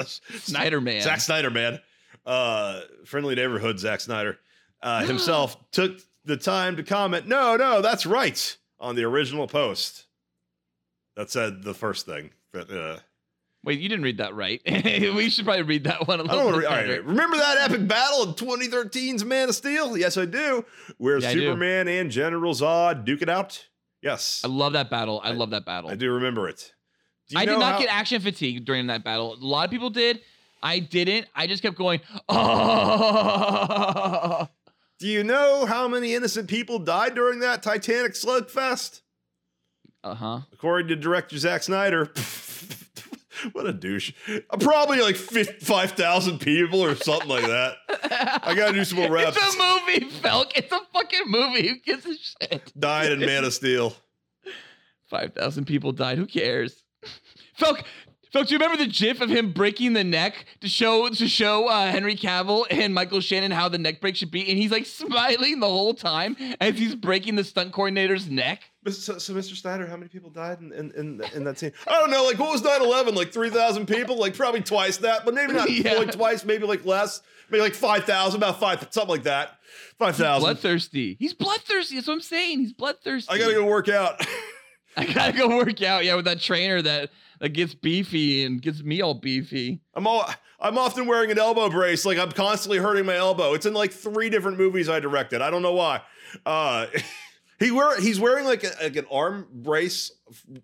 Snyder Man. Zack Snyder man, uh, friendly neighborhood Zack Snyder uh, himself took the time to comment. No, no, that's right on the original post that said the first thing. But, uh, Wait, you didn't read that right. we should probably read that one a I little don't bit re- all right, remember that epic battle in 2013's Man of Steel? Yes, I do. Where Yeah, I do. Superman and General Zod duke it out. Yes, I love that battle. I, love that battle. I do remember it. Do you I did not how- get action fatigue during that battle. A lot of people did. I didn't. I just kept going. Oh. Do you know how many innocent people died during that Titanic slugfest? Uh huh. According to director Zack Snyder. what a douche. Probably like 5,000 people or something like that. I gotta do some more reps. It's a movie, Felk. It's a fucking movie. Who gives a shit? Died in Man of Steel. Five thousand people died. Who cares? Felk. Felk, do you remember the GIF of him breaking the neck to show to show uh, Henry Cavill and Michael Shannon how the neck break should be, and he's like smiling the whole time as he's breaking the stunt coordinator's neck. So, so Mr. Snyder, how many people died in, in, in, in that scene? I don't know. Like, what was 9 11? Like 3,000 people? Like, probably twice that, but maybe not Yeah. fully twice, maybe like less. Maybe like 5,000, about five, something like that. 5,000. Bloodthirsty. He's bloodthirsty. That's what I'm saying. He's bloodthirsty. I gotta go work out. I gotta go work out. Yeah, with that trainer that that gets beefy and gets me all beefy. I'm all I'm often wearing an elbow brace. Like I'm constantly hurting my elbow. It's in like three different movies I directed. I don't know why. Uh, he wear he's wearing like, a, like an arm brace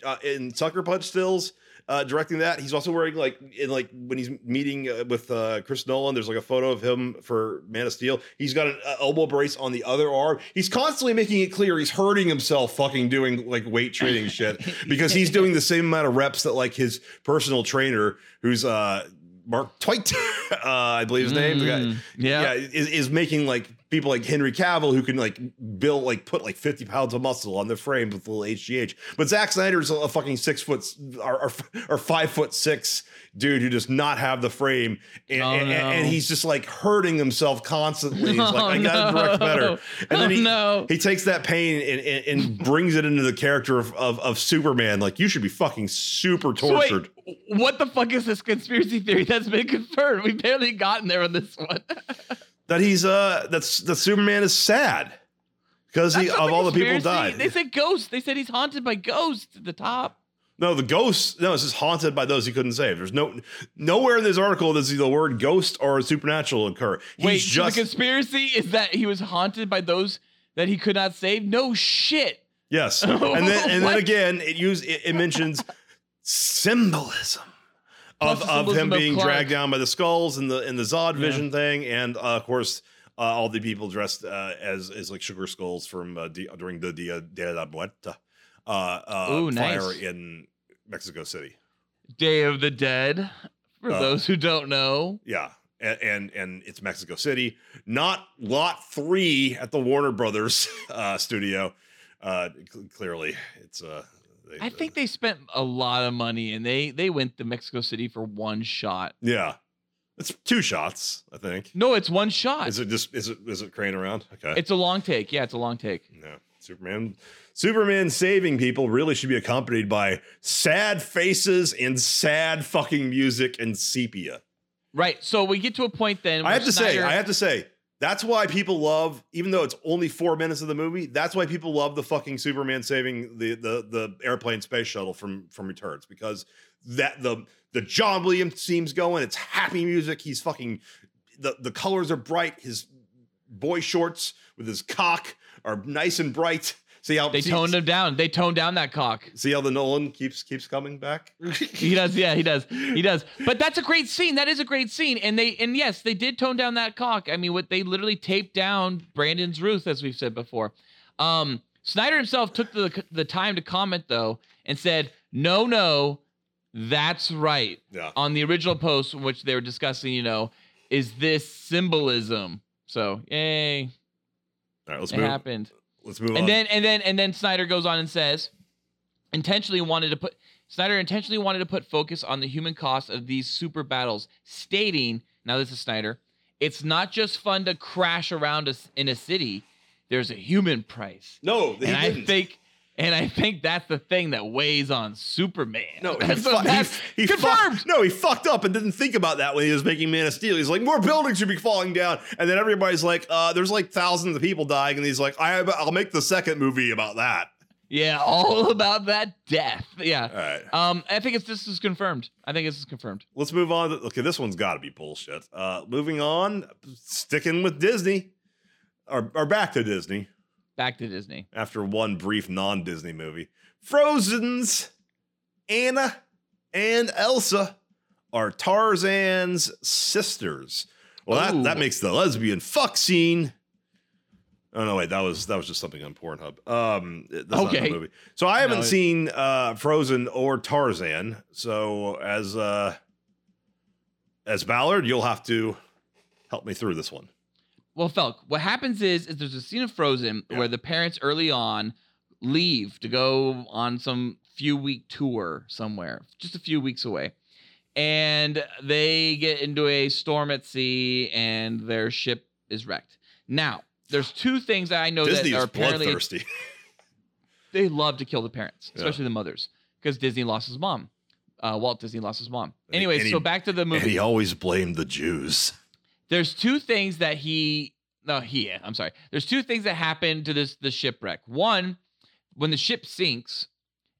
uh, in Sucker Punch stills. Uh, directing that, he's also wearing like in like when he's meeting uh, with uh, Chris Nolan. There's like a photo of him for Man of Steel. He's got an uh, elbow brace on the other arm. He's constantly making it clear he's hurting himself, fucking doing like weight training shit because he's doing the same amount of reps that like his personal trainer, who's uh Mark Twight, uh, I believe his name. the guy- Mm, yeah. is, is making like people like Henry Cavill who can like build like put like 50 pounds of muscle on the frame with a little HGH. But Zack Snyder's a, a fucking six foot or, or, or five foot six dude who does not have the frame. And, Oh, and, no. and he's just like hurting himself constantly. He's like, Oh, I gotta direct better. And then Oh, he, no. he takes that pain and, and, and brings it into the character of, of, of Superman. Like, you should be fucking super So wait, tortured. what the fuck is this conspiracy theory that's been confirmed? We've barely gotten there on this one. that he's uh that's that Superman is sad because he of all the people died. They said ghosts. They said he's haunted by ghosts at the top. No, the ghost. No, it's just haunted by those he couldn't save. There's no nowhere in this article does the word ghost or supernatural occur. He's Wait, so the conspiracy is that he was haunted by those that he could not save? No shit. yes, and then and then again it use it, it mentions symbolism. Of, of him being Clark. dragged down by the skulls and the in the Zod Vision thing, and uh, of course uh, all the people dressed uh, as as like sugar skulls from uh, di- during the Dia de la Muerta uh, uh, Ooh, fire nice. in Mexico City. Day of the Dead. For Uh, those who don't know. Yeah, and, and and it's Mexico City, not Lot Three at the Warner Brothers uh, studio. Uh, cl- clearly, it's uh. They, I think they spent a lot of money and they they went to Mexico City for one shot. yeah, it's two shots. I think. No, it's one shot. Is it just is it is it crane around? Okay. It's a long take. Yeah, it's a long take. no, Superman. Superman saving people really should be accompanied by sad faces and sad fucking music and sepia. Right. So we get to a point then. I have to say, I have to say, that's why people love, even though it's only four minutes of the movie, that's why people love the fucking Superman saving the the the airplane space shuttle from from Returns because that the the John Williams theme's going, it's happy music. He's fucking the the colors are bright. His boy shorts with his cock are nice and bright. See how they see, toned him down. They toned down that cock. See how the Nolan keeps keeps coming back. He does. Yeah, he does. He does. But that's a great scene. That is a great scene. And they and yes, they did tone down that cock. I mean, what they literally taped down Brandon's Routh, as we've said before. Um, Snyder himself took the the time to comment though and said, "No, no, that's right." Yeah. On the original post, in which they were discussing, you know, is this symbolism? So, yay, All right, let's it move. happened. Let's move on. And then and then and then Snyder goes on and says, intentionally wanted to put Snyder intentionally wanted to put focus on the human cost of these super battles, stating, now this is Snyder, it's not just fun to crash around us in a city. There's a human price. no, and I didn't. think and I think that's the thing that weighs on Superman. No, he, that's, fu- he- that's he fu- confirmed. no, he fucked up and didn't think about that when he was making Man of Steel. He's like, more buildings should be falling down, and then everybody's like, uh, "There's like thousands of people dying," and he's like, I, "I'll make the second movie about that." yeah, all about that death. Yeah. All right, Um, I think it's this is confirmed. I think this is confirmed. let's move on. To, okay, this one's got to be bullshit. Uh, moving on, sticking with Disney, or, or back to Disney Back to Disney. after one brief non-Disney movie. Frozen's Anna and Elsa are Tarzan's sisters. Well, that, Ooh. that makes the lesbian fuck scene. Oh no, wait, that was that was just something on Pornhub. Um, that's not Okay. movie. So I haven't No, seen uh, Frozen or Tarzan. So as uh, as Ballard, you'll have to help me through this one. Well, Felk, what happens is, is there's a scene of Frozen Yeah. where the parents early on leave to go on some few week tour somewhere, just a few weeks away. And they get into a storm at sea and their ship is wrecked. Now, there's two things that I know Disney that are is apparently bloodthirsty. they love to kill the parents, Yeah. especially the mothers, because Disney lost his mom. Uh, Walt Disney lost his mom. Anyways, he- so back to the movie he always blamed the Jews. There's two things that he no he i'm sorry there's two things that happen to this the shipwreck one when the ship sinks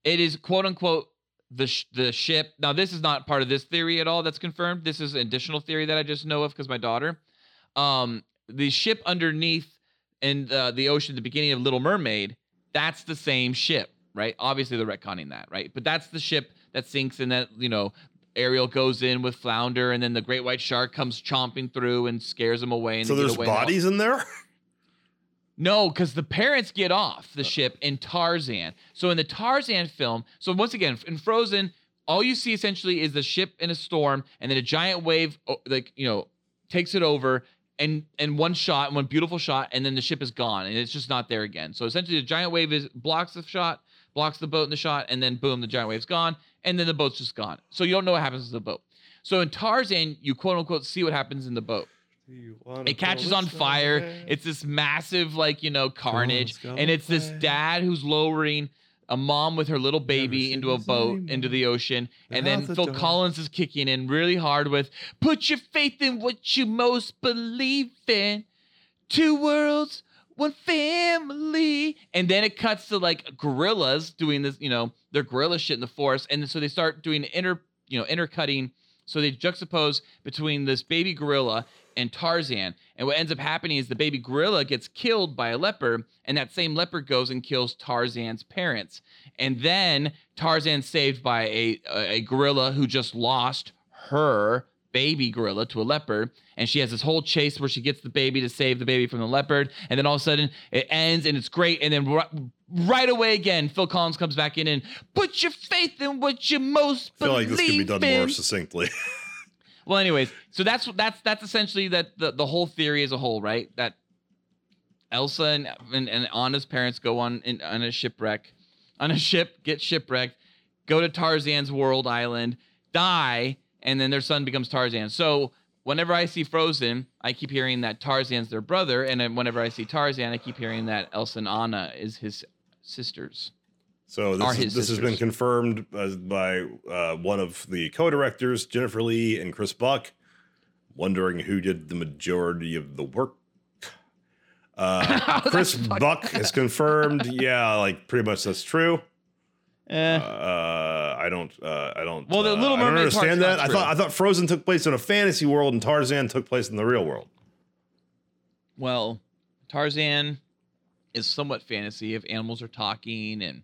it is quote unquote the sh- the ship. Now this is not part of this theory at all. That's confirmed. This is an additional theory that I just know of because my daughter. Um, the ship underneath in uh, the ocean, the beginning of Little Mermaid, that's the same ship, right? Obviously, they're retconning that, right? But that's the ship that sinks and that you know Ariel goes in with Flounder, and then the great white shark comes chomping through and scares them away. And So there's away bodies in there. no, because the parents get off the ship in Tarzan. So in the Tarzan film, so once again in Frozen, all you see essentially is the ship in a storm, and then a giant wave, like you know, takes it over, and and one shot, one beautiful shot, and then the ship is gone, and it's just not there again. So essentially, the giant wave is blocks the shot, blocks the boat in the shot, and then boom, the giant wave's gone, and then the boat's just gone. So you don't know what happens to the boat. So in Tarzan, you quote unquote see what happens in the boat it catches on fire. It's this massive, like you know, carnage, go and it's this dad who's lowering a mom with her little baby into a boat same into the ocean, and then Phil door. Collins is kicking in really hard with "Put your faith in what you most believe in." Two worlds, one family, and then it cuts to like gorillas doing this. You know, they're gorilla shit in the forest, and so they start doing inter, you know, intercutting. So they juxtapose between this baby gorilla and Tarzan. And what ends up happening is the baby gorilla gets killed by a leopard, and that same leopard goes and kills Tarzan's parents. And then Tarzan's saved by a, a, a gorilla who just lost her baby gorilla to a leopard. And she has this whole chase where she gets the baby to save the baby from the leopard. And then all of a sudden it ends and it's great. And then ri- right away again, Phil Collins comes back in and put your faith in what you most I feel like this could be done in. more succinctly. Well, anyways, so that's that's that's essentially that the, the whole theory as a whole, right? That Elsa and and, and Anna's parents go on in, on a shipwreck, on a ship, get shipwrecked, go to Tarzan's world island, die, and then their son becomes Tarzan. So whenever I see Frozen, I keep hearing that Tarzan's their brother, and whenever I see Tarzan, I keep hearing that Elsa and Anna is his sisters. So this, his this has been confirmed uh, by uh, one of the co-directors, Jennifer Lee and Chris Buck, wondering who did the majority of the work. Uh, Chris Buck has confirmed, yeah, like pretty much that's true. Eh. Uh, I don't, uh, I don't. Well, the uh, Little I don't Mermaid understand that. I thought, I thought Frozen took place in a fantasy world and Tarzan took place in the real world. Well, Tarzan is somewhat fantasy if animals are talking and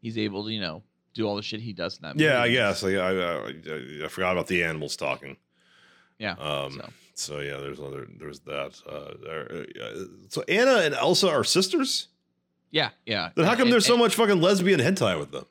he's able to, you know, do all the shit he does in that movie. Yeah, I guess. I, I, I forgot about the animals talking. Yeah. Um, so. so. yeah, there's other there's that. Uh, there, uh, so Anna and Elsa are sisters. Yeah, yeah. Then how come And- there's so and- much fucking lesbian hentai with them?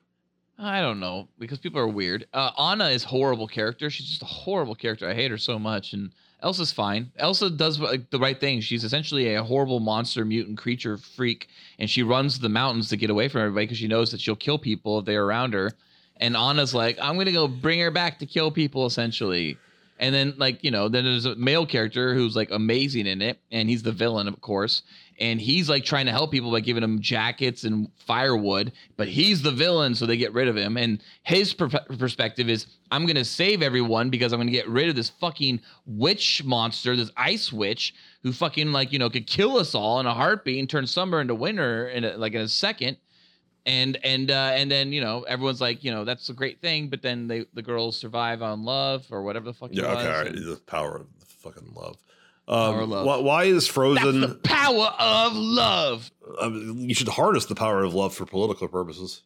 I don't know because people are weird. Uh, Anna is horrible character. She's just a horrible character. I hate her so much. And Elsa's fine. Elsa does like, the right thing. She's essentially a horrible monster, mutant creature freak, and she runs the mountains to get away from everybody because she knows that she'll kill people if they're around her. And Anna's like, I'm gonna go bring her back to kill people, essentially. And then, like, you know, then there's a male character who's like amazing in it, and he's the villain, of course. And he's like trying to help people by giving them jackets and firewood, but he's the villain, so they get rid of him. And his per- perspective is, I'm gonna save everyone because I'm gonna get rid of this fucking witch monster, this ice witch, who fucking like you know could kill us all in a heartbeat and turn summer into winter in a, like in a second and and uh, and then you know everyone's like you know that's a great thing, but then they the girls survive on love or whatever the fuck. Yeah, okay, was, all right. and The power of fucking love. Power Um, love. Why, why is Frozen That's the power of love. um, you should harness the power of love for political purposes.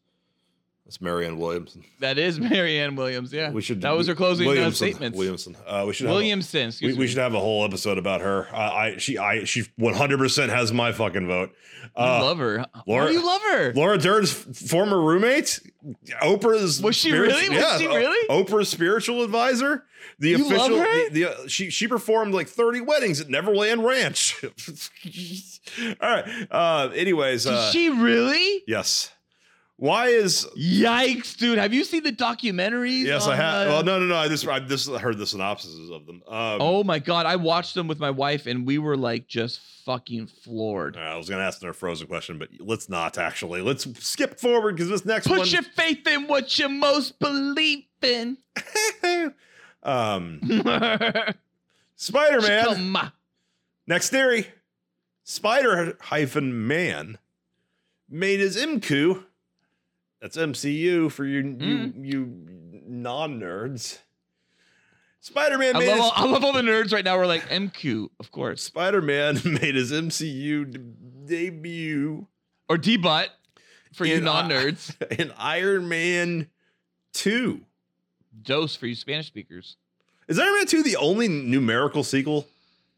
That's Marianne Williamson. That is Marianne Williams. Yeah, We should. That was her closing uh, Williamson, statements. Williamson. Uh, we should. have a- Williamson. we, we should have a whole episode about her. I, I she I she 100 percent has my fucking vote. You Uh, love her. Laura- Why do you love her? Laura Dern's f- former roommate, Oprah's Was she spirit- really? Was yeah, she really? Oprah's spiritual advisor. The You official. The, the, uh, she she performed like 30 weddings at Neverland Ranch. All right. Uh, anyways, Did uh, she really? yes. Why is Yikes, dude! Have you seen the documentaries? yes? I have. uh, Well, no, no, no. I just I just heard the synopses of them. Um, Oh my god, I watched them with my wife, and we were like just fucking floored. I was gonna ask another frozen question, but let's not actually. Let's skip forward because this next one Put one. your faith in what you most believe in. um, Spider Man. Next theory Spider hyphen man made his Imku That's MCU for you you Mm. you non nerds. Spider Man I made love, his, all, I love all the nerds right now. We're like MQ, of course, Spider Man made his MCU de- debut or debut for you In, non nerds. in Iron Man Two. Dose for you Spanish speakers. Is Iron Man Two the only numerical sequel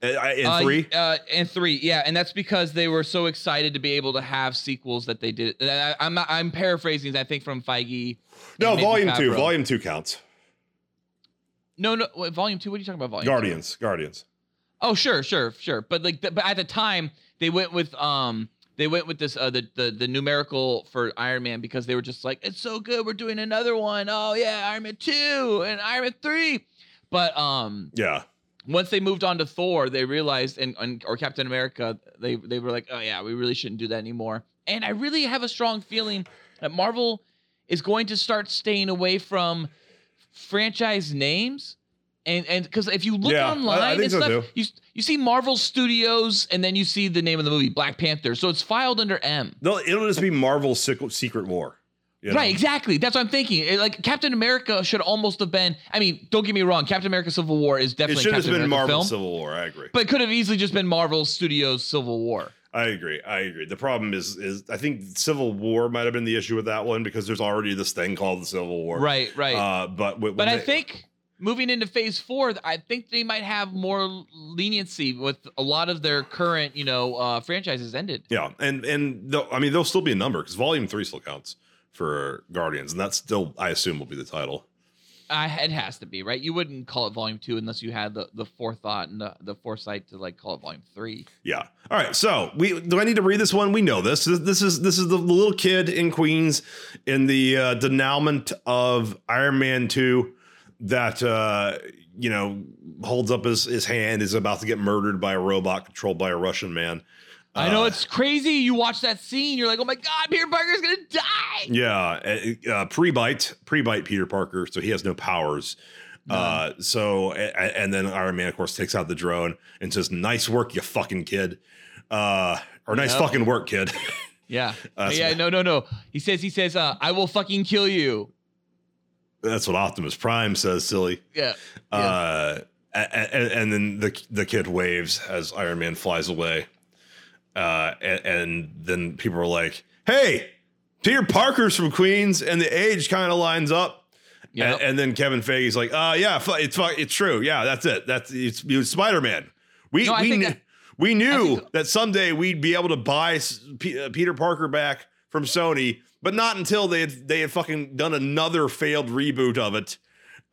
in Uh, three? uh, and three, yeah, and that's because they were so excited to be able to have sequels that they did. I, I'm not, I'm paraphrasing. I think from Feige. No, Volume Two. Volume Two counts. No, no, wait, volume two. What are you talking about? Volume two? Guardians. Guardians. Oh, sure, sure, sure. But like, but at the time, they went with um, they went with this uh, the the the numerical for Iron Man because they were just like, it's so good, we're doing another one. Oh yeah, Iron Man two and Iron Man three. But um, Yeah. Once they moved on to Thor, they realized and, and or Captain America, they they were like, oh yeah, we really shouldn't do that anymore. And I really have a strong feeling that Marvel is going to start staying away from franchise names. And and because if you look Yeah, I- I online and so stuff, too. you you see Marvel Studios, and then you see the name of the movie, Black Panther. So it's filed under M. They'll, it'll just be Secret, Secret War. You know? Right, exactly. That's what I'm thinking. It- like Captain America should almost have been. I mean, don't get me wrong. Captain America: Civil War is definitely It should have been Marvel film, Civil War. I agree. but it could have easily just been Marvel Studios Civil War. I agree. I agree. The problem is, is I think Civil War might have been the issue with that one because there's already this thing called the Civil War. Right, right. Uh, but but I think moving into Phase Four, I think they might have more leniency with a lot of their current, you know, uh, franchises ended. yeah, and and I mean there'll still be a number because Volume Three still counts for Guardians, and that's still I assume will be the title. I, it has to be right. You wouldn't call it Volume Two unless you had the the forethought and the, the foresight to like call it Volume Three. Yeah. All right. So we do I need to read this one? We know this. This, this is this is the little kid in Queens in the uh, denouement of Iron Man Two that uh, you know holds up his his hand is about to get murdered by a robot controlled by a Russian man. I know Uh, it's crazy. You watch that scene, you're like, oh my god, Peter Parker's gonna die. Yeah, uh, uh, pre-bite, pre-bite Peter Parker, so he has no powers. Uh, so a- a- and then Iron Man, of course, takes out the drone and says, "Nice work, you fucking kid," uh, or "Nice Yep. fucking work, kid." Yeah, Uh, yeah, no, no, no. He says, he says, uh, I will fucking kill you. That's what Optimus Prime says, silly. Yeah, Uh, and, and then the the kid waves as Iron Man flies away. Uh, and, and then people are like, "Hey, Peter Parker's from Queens," and the age kind of lines up. yeah. And, and then Kevin Feige's like, "Uh, yeah, it's it's true. Yeah, that's it. That's it's, it's Spider Man. We No, we knew, that- we knew think- that someday we'd be able to buy P- uh, Peter Parker back from Sony, but not until they had they had fucking done another failed reboot of it.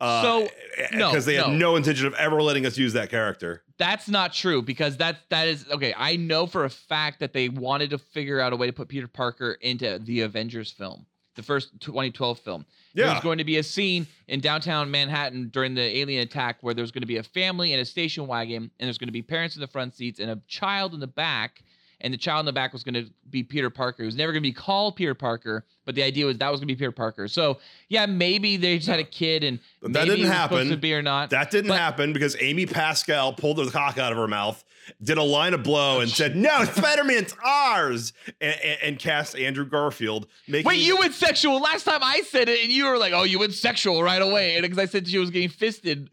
Uh, So, no, because they had no. no intention of ever letting us use that character. That's not true because that that is okay. I know for a fact that they wanted to figure out a way to put Peter Parker into the Avengers film, the first 2012 film. Yeah. There's going to be a scene in downtown Manhattan during the alien attack where there's going to be a family and a station wagon, and there's going to be parents in the front seats and a child in the back. And the child in the back was going to be Peter Parker. It was never going to be called Peter Parker, but the idea was that was going to be Peter Parker. So yeah, maybe they just had a kid, and that maybe didn't happen. To be or not? That didn't But- happen because Amy Pascal pulled the cock out of her mouth, did a line of blow, and said, "No, Spider Man's ours," and, and, and cast Andrew Garfield. Making, Wait, you went sexual last time I said it, and you were like, "Oh, you went sexual right away," and because I said she was getting fisted.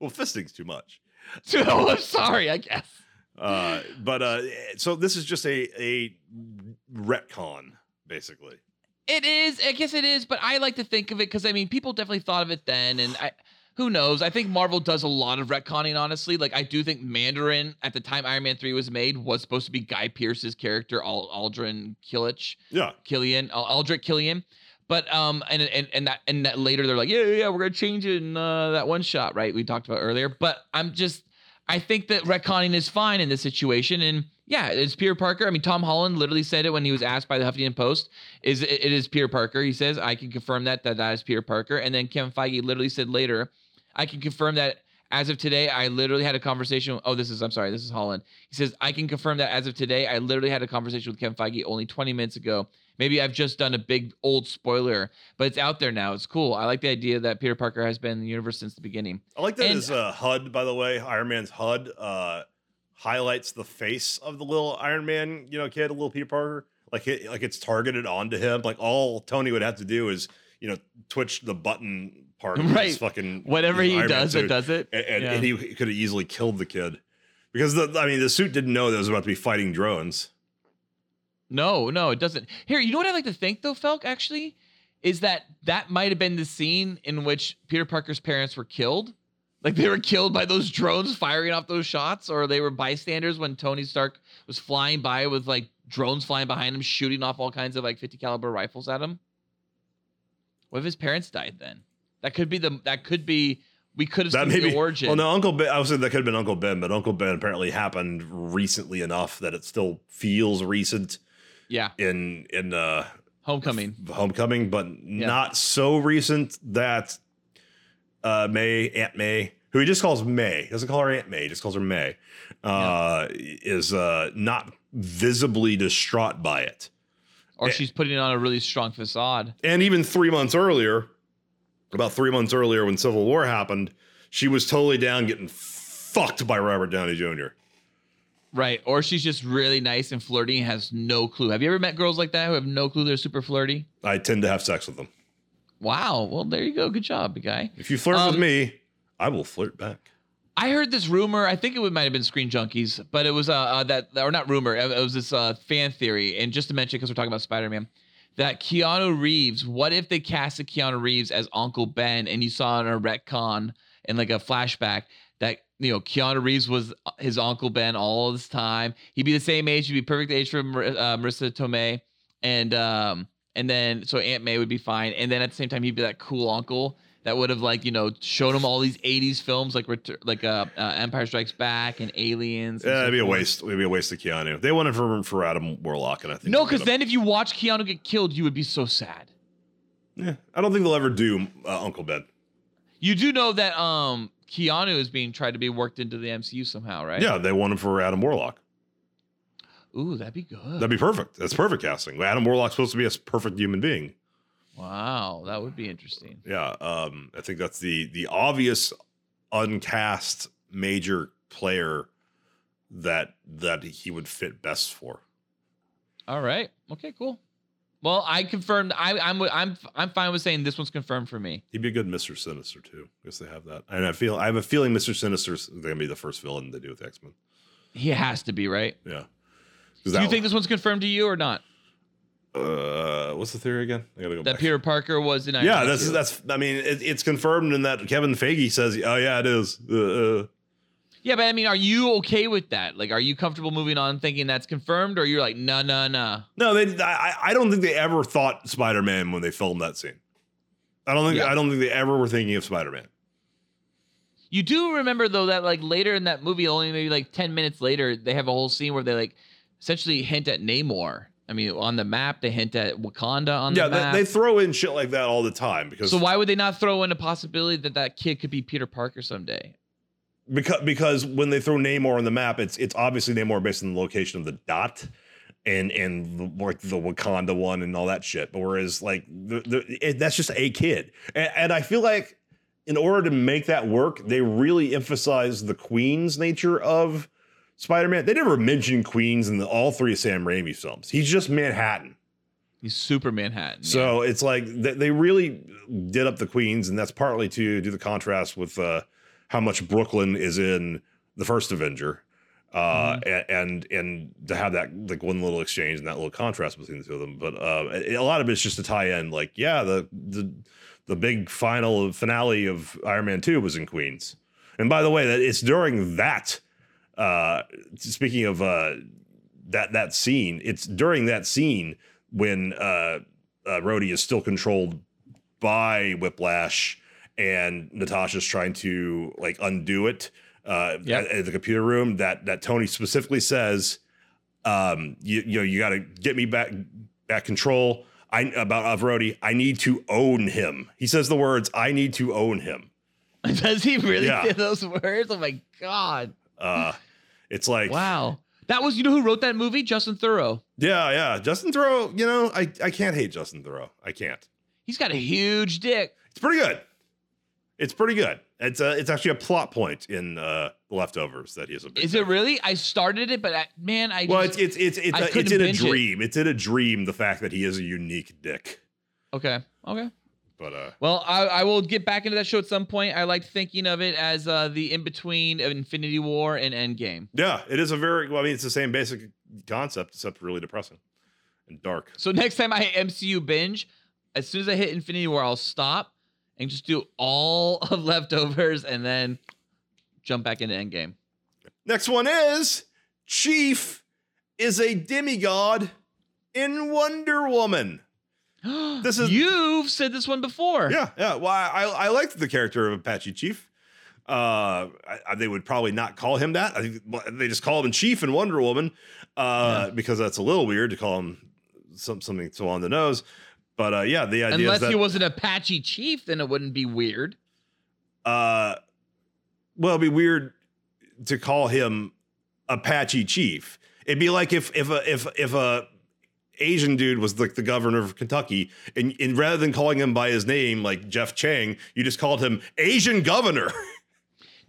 well, fisting's too much. So I'm sorry, I guess. Uh, but uh, so this is just a a retcon, basically. It is, I guess it is, but I like to think of it because I mean, people definitely thought of it then, and I, who knows? I think Marvel does a lot of retconning. Honestly, like I do think Mandarin at the time Iron Man three was made was supposed to be Guy Pearce's character, Al- Aldrin Killich. Yeah, Killian, Al- Aldrich Killian. But um, and and and that and that later they're like, yeah, yeah, yeah, we're gonna change it in uh, that one shot, right? We talked about earlier. But I'm just, I think that retconning is fine in this situation, and yeah, it's Peter Parker. I mean, Tom Holland literally said it when he was asked by the Huffington Post, "Is it, it is Peter Parker?" He says, "I can confirm that that that is Peter Parker." And then Kevin Feige literally said later, "I can confirm that." As of today, I literally had a conversation. Oh, this is, I'm sorry, this is Holland. He says, I can confirm that as of today, I literally had a conversation with Kevin Feige only 20 minutes ago. Maybe I've just done a big old spoiler, but it's out there now. It's cool. I like the idea that Peter Parker has been in the universe since the beginning. I like that And- his uh, HUD, by the way, Iron Man's HUD uh, highlights the face of the little Iron Man, you know, kid, a little Peter Parker. like it, like it's targeted onto him. Like all Tony would have to do is you know twitch the button part of Right. his fucking Whatever he does, it does it. and, and, Yeah. and he could have easily killed the kid because the I mean the suit didn't know that it was about to be fighting drones. No, no, it doesn't. Here, you know what I like to think though, Felk, actually, is that that might have been the scene in which Peter Parker's parents were killed. Like they were killed by those drones firing off those shots, or they were bystanders when Tony Stark was flying by with like drones flying behind him, shooting off all kinds of like 50 caliber rifles at him. What if his parents died then? That could be the that could be we could have That seen maybe the origin. Well, no, Uncle Ben. I was saying that could have been Uncle Ben, but Uncle Ben apparently happened recently enough that it still feels recent Yeah, in in uh Homecoming. Homecoming, but not so recent that uh May, Aunt May, who he just calls May, doesn't call her Aunt May, just calls her May, uh is uh not visibly distraught by it. Or Eh. she's putting on a really strong facade. And even three months earlier, about three months earlier when Civil War happened, she was totally down getting fucked by Robert Downey Jr. Right. Or she's just really nice and flirty and has no clue. Have you ever met girls like that who have no clue they're super flirty? I tend to have sex with them. Wow. Well, there you go. Good job, big guy. If you flirt with Um, me, I will flirt back. I heard this rumor. I think it might have been Screen Junkies, but it was uh, uh that or not rumor. It was this uh fan theory. And just to mention, because we're talking about Spider Man, that Keanu Reeves. What if they casted Keanu Reeves as Uncle Ben, and you saw in a retcon and like a flashback you know Keanu Reeves was his Uncle Ben all this time. He'd be the same age. He'd be perfect age for Mar- uh, Marisa Tomei, and um and then so Aunt May would be fine. And then at the same time, he'd be that cool uncle that would have like you know shown him all these 80s films like like uh, uh empire strikes back and aliens and Yeah, so it'd be a waste. It'd be a waste of Keanu. They wanted for for Adam Warlock, and I think no because then if you watch keanu get killed you would be so sad yeah, I don't think they'll ever do uh, Uncle Ben. you do know that um keanu is being tried to be worked into the mcu somehow right Yeah, they want him for Adam Warlock. ooh that'd be good That'd be perfect. That's perfect casting. Adam Warlock's supposed to be a perfect human being. wow that would be interesting Yeah, um, I think that's the the obvious uncast major player that that he would fit best for. all right okay cool well i confirmed i i'm i'm i'm fine with saying this one's confirmed for me He'd be a good Mister Sinister too. I guess they have that, and I feel I have a feeling Mister Sinister's gonna be the first villain they do with X Men. he has to be right Yeah. do you think this one's confirmed to you or not Uh, what's the theory again? I gotta go that back. peter parker was in Iron yeah, that's 2? that's. I mean, it, it's confirmed in that Kevin Feige says, "Oh yeah, it is." Uh, uh, Yeah, but I mean, are you okay with that? Like, are you comfortable moving on thinking that's confirmed, or you're like, no, no, no? no, they. I, I don't think they ever thought Spider Man when they filmed that scene. I don't think. Yeah. I don't think they ever were thinking of Spider Man. You do remember though that like later in that movie, only maybe like ten minutes later, they have a whole scene where they like essentially hint at Namor. I mean, on the map, they hint at Wakanda on Yeah, the map. they, they throw in shit like that all the time because so why would they not throw in a possibility that that kid could be Peter Parker someday? Because because when they throw Namor on the map, it's it's obviously Namor based on the location of the dot. And and the, like the Wakanda one and all that shit, but whereas like the, the it, that's just a kid, and, and I feel like in order to make that work, they really emphasize the Queen's nature of Spider-Man. They never mention Queens in the, all three of Sam Raimi films. He's just Manhattan. He's Super Manhattan. yeah. So it's like th- they really did up the Queens, and that's partly to do the contrast with uh, how much Brooklyn is in the first Avenger, uh, a- and and to have that like one little exchange and that little contrast between the two of them. But uh, a a lot of it's just to tie in, like yeah, the the the big final finale of Iron Man Two was in Queens, and by the way, that it's during that. Uh, speaking of uh, that that scene, it's during that scene when uh, uh, Rhodey is still controlled by Whiplash, and Natasha's trying to like undo it uh, Yep. at, at the computer room. That that Tony specifically says, um, you, you know, you got to get me back back control. I about Rhodey. I need to own him. He says the words, "I need to own him." does he really Yeah. say those words? Oh my god! Uh, it's like, Wow, that was you know who wrote that movie? Justin Theroux. yeah, yeah. Justin Theroux. You know, I I can't hate Justin Theroux. I can't. He's got a huge dick. It's pretty good. It's pretty good. It's a, it's actually a plot point in uh, Leftovers that he is a. Big Is it really? I started it, but I, man, I Well, just, it's it's it's it's, a, it's in a binge it. dream. It's in a dream. The fact that he is a unique dick, okay, okay. but uh, Well, I, I will get back into that show at some point. I like thinking of it as uh, the in between of Infinity War and Endgame. yeah, it is a very. Well, I mean, it's the same basic concept, except really depressing and dark. So next time I MCU binge, as soon as I hit Infinity War, I'll stop and just do all of leftovers and then jump back into Endgame. Next one is Chief is a demigod in Wonder Woman. This is- you've said this one before. Yeah, yeah. Well, I I, liked the character of Apache Chief. Uh, I, I- they would probably not call him that. I think they just call him Chief in Wonder Woman, uh, because that's a little weird to call him some, something so on the nose. But uh, yeah, the idea Unless is that he was an Apache chief, then it wouldn't be weird. uh, well, it'd be weird to call him Apache Chief. It'd be like if if a if if a Asian dude was like the governor of Kentucky, and, and rather than calling him by his name like Jeff Chang, you just called him Asian Governor.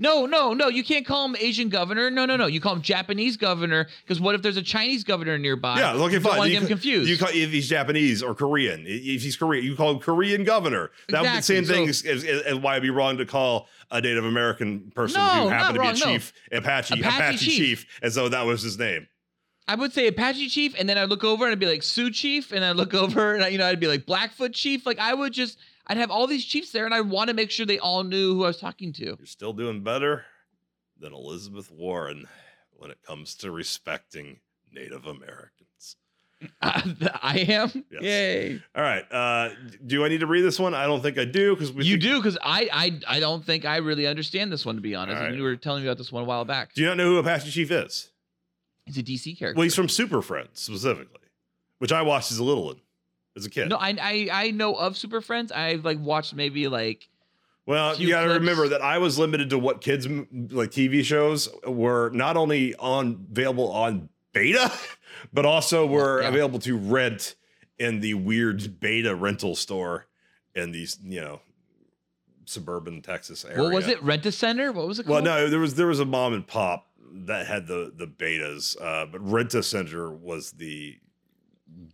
No, no, no. You can't call him Asian governor. No, no, no. You call him Japanese governor because what if there's a Chinese governor nearby? yeah, okay, don't fine. You get confused. You call if he's Japanese or Korean. If he's Korean, you call him Korean governor. That would be the same Exactly, thing as, as, as why it'd be wrong to call a Native American person No, who happened to wrong, be no. a chief, Apache, Apache Apache, chief. chief, as though that was his name. I would say Apache chief, and then I'd look over and I'd be like Sioux chief, and I'd look over and I, you know I'd be like Blackfoot chief. Like I would just I'd have all these chiefs there, and I want to make sure they all knew who I was talking to. You're still doing better than Elizabeth Warren when it comes to respecting Native Americans. I am. Yes. Yay! All right. Uh, do I need to read this one? I don't think I do because You think- do because I, I I don't think I really understand this one to be honest. Right. you were telling me about this one a while back. Do you not know who Apache Chief is? He's a DC character. Well, he's from Super Friends specifically, which I watched as a little one, as a kid. no, I, I I know of Super Friends. I've like watched maybe like Well, you got to remember that I was limited to what kids like TV shows were not only on available on beta, but also were Yeah. available to rent in the weird beta rental store in these, you know, suburban Texas area. what was it? Rent a Center? What was it Called? Well, no, there was there was a mom and pop that had the the betas, uh, but Renta Center was the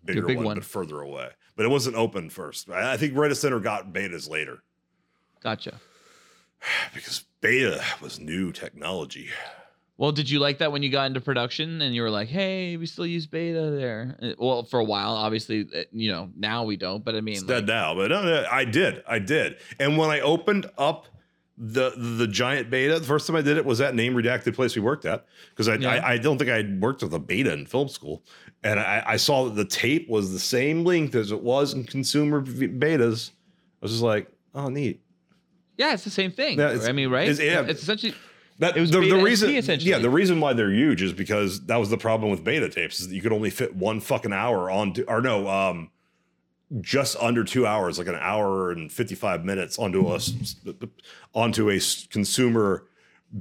bigger big one, one. but further away. But it wasn't open first. I, think Renta Center got betas later Gotcha. because beta was new technology. Well, did you like that when you got into production and you were like, "Hey, we still use beta there"? Uh, Well, for a while, obviously, uh, you know, now we don't. But I mean, It's like, dead now, but no, no, I did, I did. And when I opened up the the giant beta, the first time I did it was that name redacted place we worked at because I, Yeah. I I don't think I worked with a beta in film school, and I, I saw that the tape was the same length as it was in consumer v- betas. I was just like, oh, neat. yeah, it's the same thing. Yeah, I mean, right? it's- yeah. it's essentially That It was the, the reason, essentially. yeah, the reason why they're huge is because that was the problem with beta tapes is that you could only fit one fucking hour onto, or no, um, just under two hours, like an hour and fifty five minutes onto a s- onto a consumer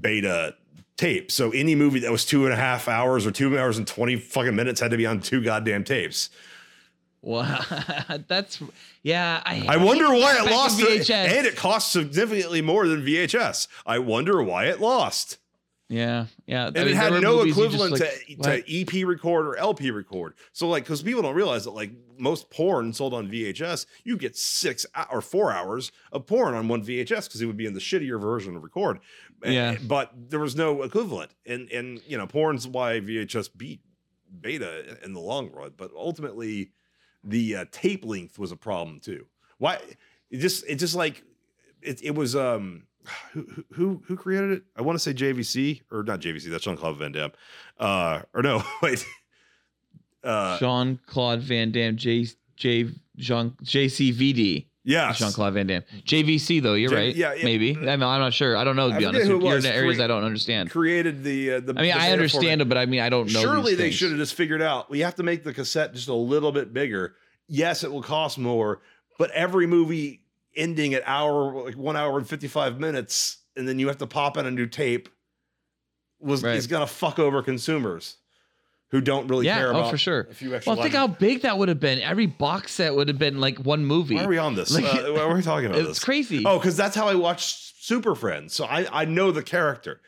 beta tape. So any movie that was two and a half hours or two hours and twenty fucking minutes had to be on two goddamn tapes. wow. That's yeah. I, I wonder why it lost, it, VHS. and it costs significantly more than VHS. I wonder why it lost. Yeah, yeah. and it had no equivalent to, to EP record or LP record. So like, because people don't realize that like most porn sold on VHS, you get six or four hours of porn on one VHS because it would be in the shittier version of record. Yeah. but there was no equivalent, and and you know, porn's why VHS beat beta in the long run. But ultimately, the uh, tape length was a problem too. Why? It just it just like it, it was um who who- who created it? I want to say JVC or not JVC. That's Jean Claude Van Damme. Uh, or no, wait. Uh, Jean Claude Van Damme, J J Jean JCVD. yeah, Jean Claude Van Damme. JVC though, you're J- right. yeah, yeah. maybe. I mean, I'm not sure. I don't know to be honest. You're in was. areas Cre- I don't understand. created the uh, the. I mean, the I understand format. it, but I mean, I don't know. Surely they should have just figured out we have to make the cassette just a little bit bigger. Yes, it will cost more, but every movie ending at hour like one hour and fifty five minutes, and then you have to pop in a new tape was Right. is gonna fuck over consumers. who don't really Yeah, care oh, about for sure. a few extra Well, think how big that would have been. Every box set would have been like one movie. Why are we on this? Like- uh, why are we talking about It's this? crazy. Oh, because that's how I watched Super Friends. So I, I know the character.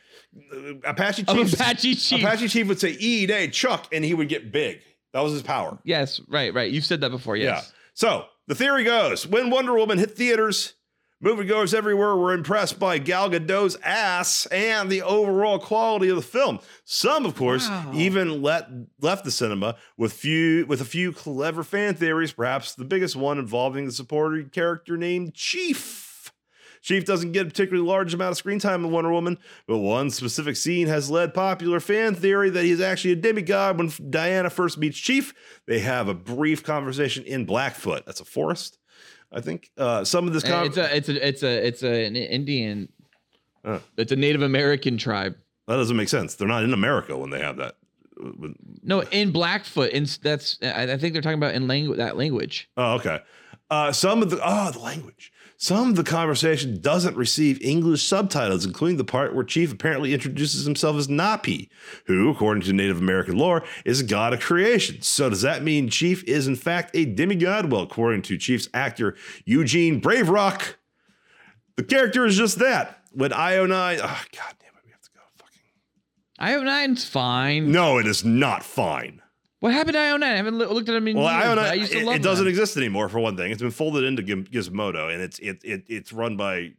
Apache Oh, Chief. Apache Chief. Apache Chief would say E day Chuck, and he would get big. That was his power. Yes, right, right. You've said that before. Yes. Yeah. So the theory goes: when Wonder Woman hit theaters, moviegoers everywhere were impressed by Gal Gadot's ass and the overall quality of the film. Some, of course, Wow. even let left the cinema with few with a few clever fan theories. Perhaps the biggest one involving the supporting character named Chief. Chief doesn't get a particularly large amount of screen time in Wonder Woman, but one specific scene has led popular fan theory that he's actually a demigod. When Diana first meets Chief, they have a brief conversation in Blackfoot. That's a forest, I think. Uh, some of this con- It's a, it's a, it's a, it's a, an Indian. Oh. It's a Native American tribe. that doesn't make sense. They're not in America when they have that. Uh, No, in Blackfoot, and that's I I think they're talking about in language that language. Oh, okay. Uh, some of the oh the language. Some of the conversation doesn't receive English subtitles, including the part where Chief apparently introduces himself as Napi, who, according to Native American lore, is a god of creation. So does that mean Chief is in fact a demigod? Well, according to Chief's actor Eugene Brave Rock, the character is just that. When Io9, oh, ah, god damn it, we have to go. Fucking IO nine's fine. no, it is not fine. What happened to IO nine? I haven't looked at them in Well, years. I don't I used to it, love it doesn't them. exist anymore for one thing. It's been folded into Gizmodo, and it's it, it it's run by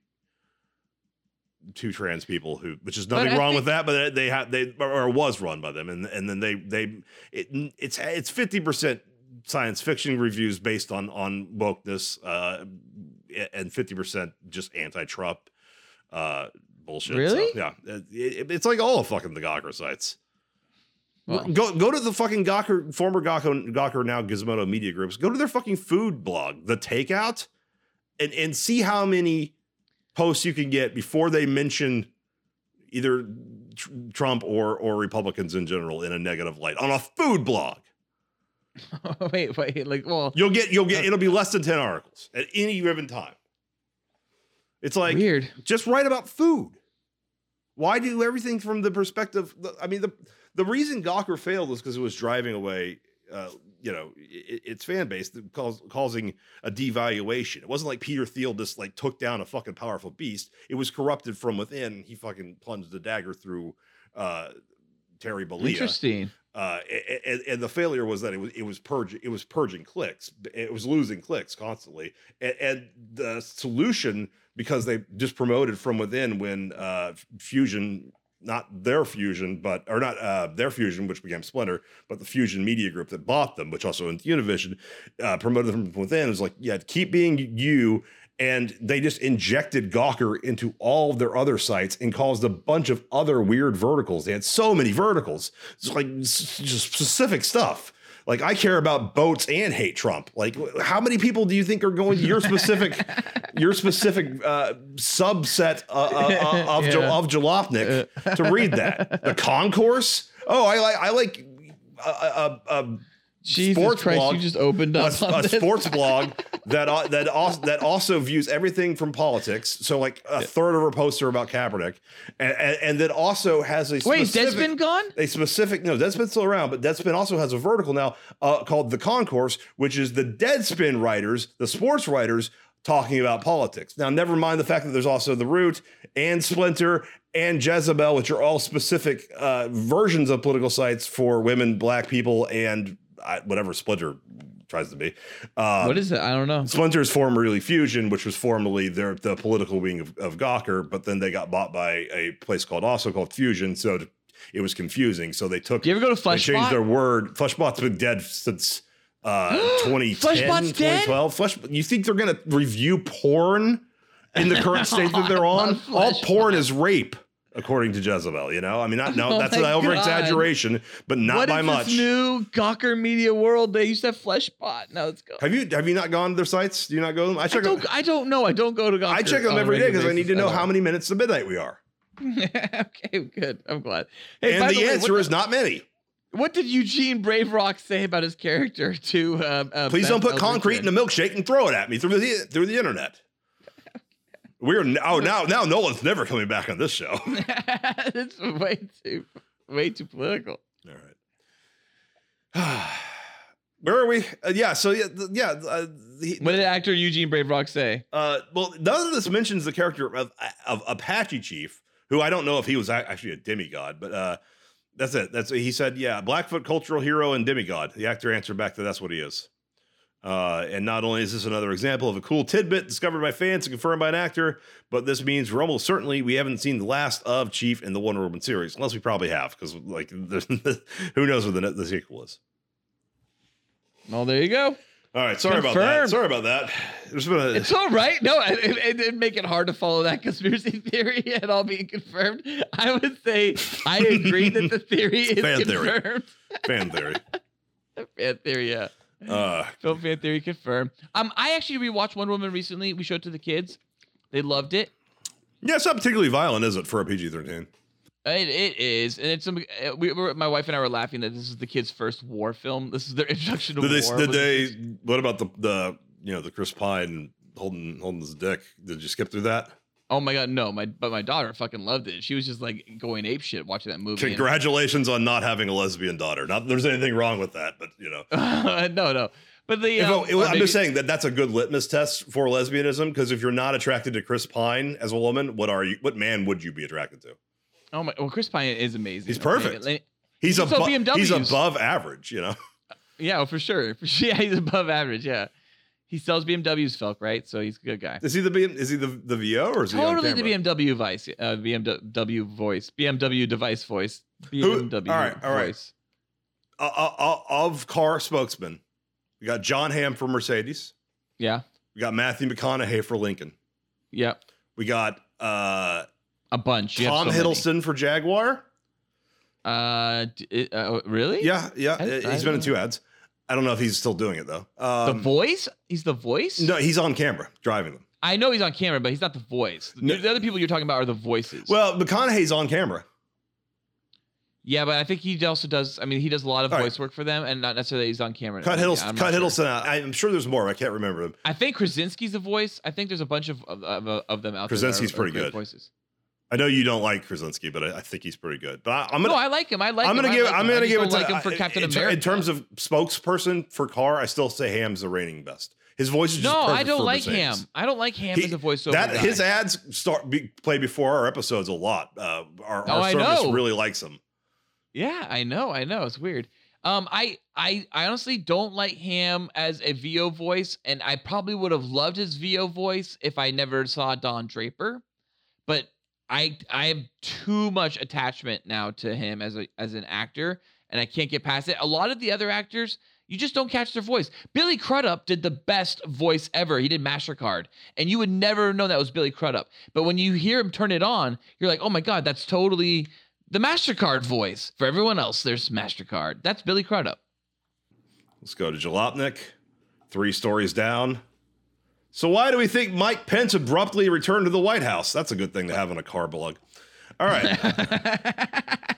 two trans people who, which is nothing wrong think- with that, but they have they or was run by them, and and then they they it, it's it's fifty percent science fiction reviews based on on wokeness, uh, and fifty percent just anti-Trump uh bullshit. Really? So, yeah, it- it's like all of fucking the Gawker sites. Well, Go go to the fucking Gawker, former Gawker, Gawker now Gizmodo media groups. Go to their fucking food blog, The Takeout, and and see how many posts you can get before they mention either tr- Trump or or Republicans in general in a negative light on a food blog. wait, wait. Like, well, You'll get you'll get uh, it'll be less than ten articles at any given time. It's like weird. just write about food. Why do everything from the perspective? I mean, the the reason Gawker failed was because it was driving away, uh, you know, i its fan base, cause, causing a devaluation. It wasn't like Peter Thiel just like took down a fucking powerful beast. It was corrupted from within. He fucking plunged the dagger through uh, Terry Bollea Interesting. uh, and, and the failure was that it was it was purging it was purging clicks. It was losing clicks constantly, and, and the solution because they just promoted from within when uh, Fusion, not their Fusion, but or not uh, their Fusion, which became Splinter, but the Fusion Media Group that bought them, which also owns Univision, uh, promoted them from within. It was like, yeah, keep being you. And they just injected Gawker into all of their other sites and caused a bunch of other weird verticals. They had so many verticals. It's like just specific stuff. Like I care about boats and hate Trump. Like how many people do you think are going to your specific, your specific uh, subset uh, uh, uh, of Yeah. Of Jalopnik to read that? The concourse. Oh, I like I like a, a, a, Jesus sports Christ, blog- you just opened a, up a this. sports blog that al- that also that also views everything from politics. So like a third of her posts are about Kaepernick, and and, and then also has a Wait, Deadspin gone? a specific no Deadspin's still around, but Deadspin also has a vertical now uh, called the Concourse, which is the Deadspin writers, the sports writers talking about politics. Now, never mind the fact that there's also the Root and Splinter and Jezebel, which are all specific uh, versions of political sites for women, black people, and uh, whatever Splinter tries to be. Um, what is it? I don't know. Splinter is formerly Fusion, which was formerly their the political wing of, of Gawker, but then they got bought by a place called also called Fusion, so to, it was confusing. So they took Do you ever go to they changed their word. Fleshbot's been dead since uh 2010, 2012. Flesh, you think they're gonna review porn in the current state that they're? On All porn is rape. According to Jezebel, you know, I mean, not no, Oh that's an over exaggeration, but not What by is much. this new Gawker Media World? They used to have Fleshbot. Now let's go. have you have you not gone to their sites? Do you not go to them? I I check. them- don't. I don't know. I don't go to Gawker. I check them every day because I need to know how many minutes to midnight we are. okay, good. I'm glad. Hey, and by the, way, answer is not many. What did Eugene Brave Rock say about his character to? Uh, uh, Please don't Beth put concrete in a milkshake and throw it at me through the through the internet. We're n- oh now now Nolan's never coming back on this show. It's way too, way too political. right. Where are we? Uh, yeah. So yeah, th- yeah. Uh, he, What did actor Eugene Brave Rock say? uh, well, none of this mentions the character of, of Apache Chief, who I don't know if he was actually a demigod, but uh, that's it. That's he said. Yeah, Blackfoot cultural hero and demigod. The actor answered back that that's what he is. Uh, and not only is this another example of a cool tidbit discovered by fans and confirmed by an actor, but this means we're almost certainly we haven't seen the last of Chief in the Wonder Woman series, unless we probably have, because like who knows what the, the sequel is. Well, there you go. All right, sorry about that. Sorry about that. There's been a, It's all right. No, it, it, didn't make it hard to follow that conspiracy theory at all being confirmed. I would say I agree that the theory is Fan theory. fan theory. Fan theory, yeah. Uh, Film fan theory confirmed. Um, I actually rewatched Wonder Woman recently. We showed it to the kids. They loved it. yeah, it's not particularly violent, is it, for a PG-13? It, it is, and it's some. uh, We were, my wife and I were laughing that this is the kids' first war film. This is their introduction to Did they? war. Did they? What about the the you know the Chris Pine holding holding his dick? Did you skip through that? Oh my god, no! My but my daughter fucking loved it. She was just like going ape shit watching that movie. Congratulations on not having a lesbian daughter. Not that there's anything wrong with that, but you know, no, no. But the um, I'm just saying that that's a good litmus test for lesbianism because if you're not attracted to Chris Pine as a woman, what are you? What man would you be attracted to? Oh my! Well, Chris Pine is amazing. He's perfect. Like, He's saw above. He's above average. You know. Yeah, sure. For sure, yeah, he's above average. Yeah, he sells BMWs, Felk, right? So he's a good guy. Is he the BM, is he the the VO or is Totally he the BMW voice, uh, BMW voice, BMW device voice, Who- BMW all right, all right. voice. uh, uh, uh, of car spokesman? We got Jon Hamm for Mercedes. Yeah, We got Matthew McConaughey for Lincoln. yeah, We got uh, a bunch. You Tom so many. Hiddleston for Jaguar. Uh, d- uh, really? Yeah, yeah. I- he's I been in two ads. I don't know if he's still doing it though. The Um, voice? He's the voice? no, he's on camera driving them. I know he's on camera, but he's not the voice. The, No. the other people you're talking about are the voices. Well, McConaughey's on camera. yeah, but I think he also does. I mean, he does a lot of All right. voice work for them, and not necessarily he's on camera. Cut Yeah, Hiddleston. I'm cut sure. Hiddleston out. I'm sure there's more. I can't remember them. I think Krasinski's the voice. I think there's a bunch of of, of, of them out there. Krasinski's are- are pretty great good. Voices. I know you don't like Krasinski, but I, I think he's pretty good. But I, I'm gonna. no, I like him. I like. I'm gonna I give. like I'm him. Gonna give it to like him for in- Captain in, America. In terms of spokesperson for Carr, I still say Hamm's the reigning best. His voice is just no, I don't like Hamm. I don't like Hamm He- as a voiceover That guy. his ads start be, play before our episodes a lot. Uh, our Oh, our service really likes him. Yeah, I know, I know. It's weird. Um, I, I, I honestly don't like him as a VO voice, and I probably would have loved his VO voice if I never saw Don Draper. But I, I have too much attachment now to him as a as an actor, and I can't get past it. A lot of the other actors, you just don't catch their voice. Billy Crudup did the best voice ever. He did Mastercard, and you would never know that was Billy Crudup. But when you hear him turn it on, you're like, oh my god, that's totally the MasterCard voice. For everyone else, there's MasterCard. That's Billy Crudup. Let's go to Jalopnik. Three stories down. So why do we think Mike Pence abruptly returned to the White House? That's a good thing to have on a car blog. All right.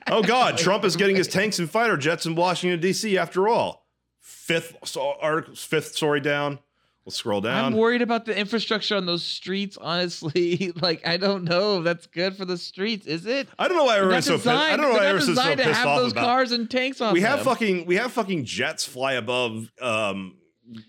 oh God, Trump is getting his tanks and fighter jets in Washington D.C. After all, fifth so, article, fifth story down. We'll scroll down. I'm worried about the infrastructure on those streets, honestly. like, I don't know if that's good for the streets, is it? I don't know why everyone's so pissed. I don't know why everyone's so designed to pissed have off those about. cars and tanks on we have them. fucking we have fucking jets fly above um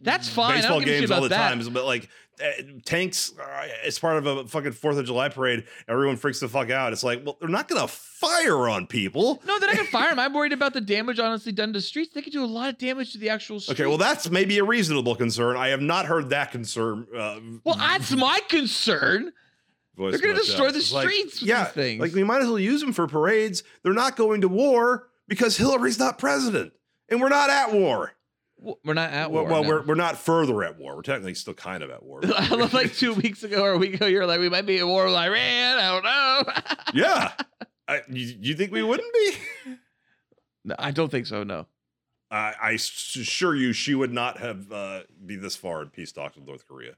That's fine. Baseball don't give a shit games all the that. times but like uh, tanks uh, it's part of a fucking fourth of july parade everyone freaks the fuck out it's like well they're not gonna fire on people No, they're not gonna fire him. I'm worried about the damage honestly done to streets. They could do a lot of damage to the actual streets. okay well that's maybe a reasonable concern i have not heard that concern uh well, that's my concern. they're gonna destroy the like, streets with yeah these things. like we might as well use them for parades they're not going to war because hillary's not president and we're not at war We're not at well, war. well no. we're, we're not further at war we're technically still kind of at war I love like two weeks ago or a week ago, you were like, we might be at war with Iran. I don't know. yeah. I, you, you think we wouldn't be? no, I don't think so. No. I assure you, she would not have uh, be this far in peace talks with North Korea.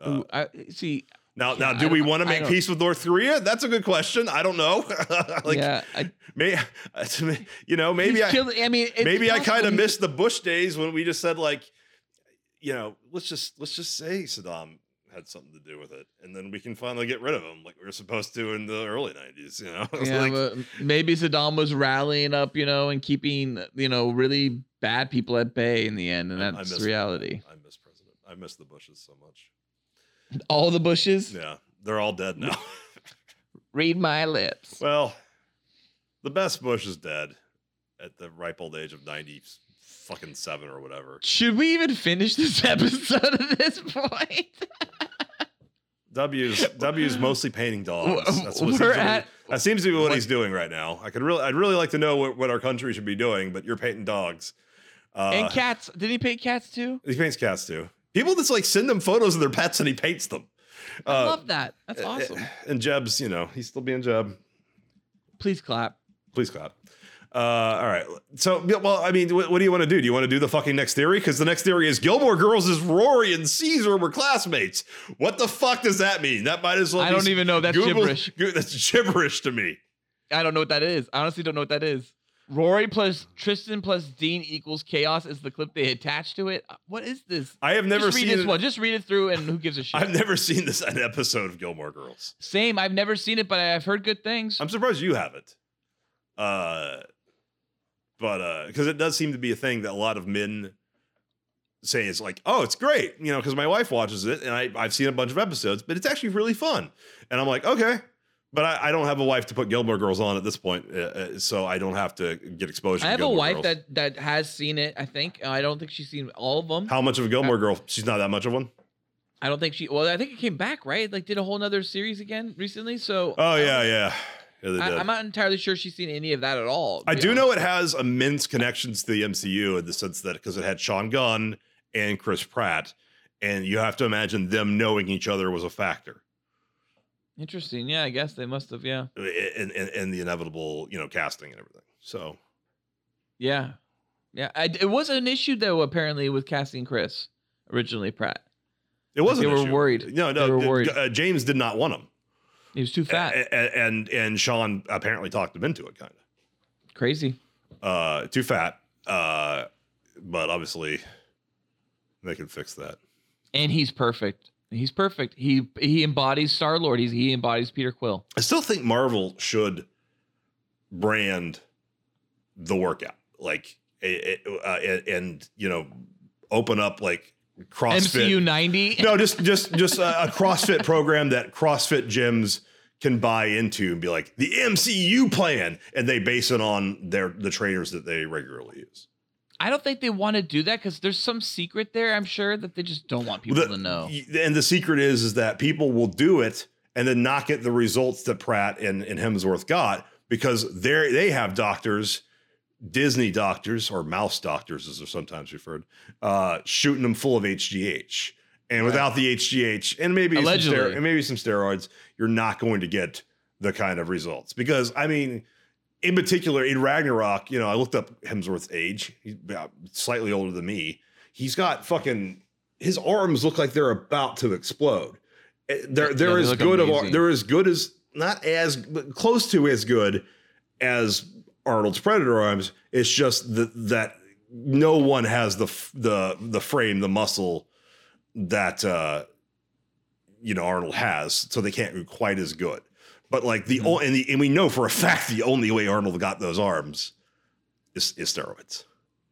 Uh, Ooh, I, see, now, yeah, now, do we want to make peace with North Korea? That's a good question. I don't know. like, yeah, I, may, you know, maybe I, killing- I mean, maybe I kind of missed the Bush days when we just said like, you know, let's just let's just say Saddam had something to do with it, and then we can finally get rid of him like we were supposed to in the early '90s. You know, Yeah, like- maybe Saddam was rallying up, you know, and keeping, you know, really bad people at bay in the end, and I- I that's miss- reality. I miss President. I miss the Bushes so much. All the bushes, Yeah, they're all dead now. read my lips. well, the best Bush is dead at the ripe old age of ninety fucking seven or whatever. Should we even finish this episode at this point? W's W's mostly painting dogs. That's what We're seems to be- at- that seems to be what, what- he's doing right now. I could really, I'd really like to know what, what our country should be doing, but you're painting dogs. Uh, and cats. Did he paint cats too? He paints cats too. People just like send him photos of their pets and he paints them. I Uh, love that. That's awesome. And Jeb's, you know, he's still being Jeb. Please clap. Please clap. Uh, all right. So, well, I mean, what, what do you want to do? Do you want to do the fucking next theory? Because the next theory is Gilmore Girls is Rory and Caesar were classmates. What the fuck does that mean? That might as well. I be don't even know. That's Google- gibberish. Go- That's gibberish to me. I don't know what that is. I honestly don't know what that is. Rory plus Tristan plus Dean equals chaos is the clip they attached to it. Uh, What is this? I have never Just read seen this it- one. Just read it through, and who gives a shit? I've never seen this an episode of Gilmore Girls. Same. I've never seen it, but I've heard good things. I'm surprised you haven't. Uh, but uh, because it does seem to be a thing that a lot of men say it's like, oh, it's great, you know, because my wife watches it and I, I've seen a bunch of episodes, but it's actually really fun. And I'm like, okay. But I, I don't have a wife to put Gilmore Girls on at this point, uh, uh, so I don't have to get exposure. I have a wife Girls. that that has seen it. I think. I don't think she's seen all of them. How much of a Gilmore Girl? She's not that much of one. I don't think she. Well, I think it came back right. Like did a whole nother series again recently. So. Oh yeah, yeah, yeah. I, I'm not entirely sure she's seen any of that at all. I do honest. know it has immense connections to the MCU in the sense that because it had Sean Gunn and Chris Pratt, and you have to imagine them knowing each other was a factor Interesting. Yeah, I guess they must have. Yeah. And, in, in the inevitable, you know, casting and everything. So Yeah. Yeah. I, it was an issue though. Apparently with casting Chris originally Pratt. it wasn't. they an were issue. worried. No, no. They were worried. Uh, James did not want him, He was too fat. A- a- and and Sean apparently talked him into it, kind of. Crazy. Uh, too fat. Uh, but obviously, they can fix that. And he's perfect. He's perfect. He he embodies Star Lord. He's he embodies Peter Quill. I still think Marvel should brand the workout like it, it- uh, and, and you know open up like CrossFit. MCU ninety. no, just just just a, a CrossFit program that CrossFit gyms can buy into and be like the MCU plan, and they base it on their the trainers that they regularly use. I don't think they want to do that because there's some secret there. I'm sure that they just don't want people The- to know. And the secret is is that people will do it and then not get the results that Pratt and, and Hemsworth got because they they have doctors, Disney doctors or mouse doctors as they're sometimes referred, uh, shooting them full of HGH. And without the HGH and maybe some Allegedly. stero- and maybe some steroids, you're not going to get the kind of results. Because I mean, in particular, in Ragnarok, you know, I looked up Hemsworth's age. He's slightly older than me. He's got fucking his arms look like they're about to explode. Eh, They're they're they as good of they're as good as not as close to as good as Arnold's Predator arms. It's just that that no one has the the the frame, the muscle that uh you know Arnold has, so they can't be quite as good. But like the Mhm. and the and we know for a fact the only way Arnold got those arms is, is steroids.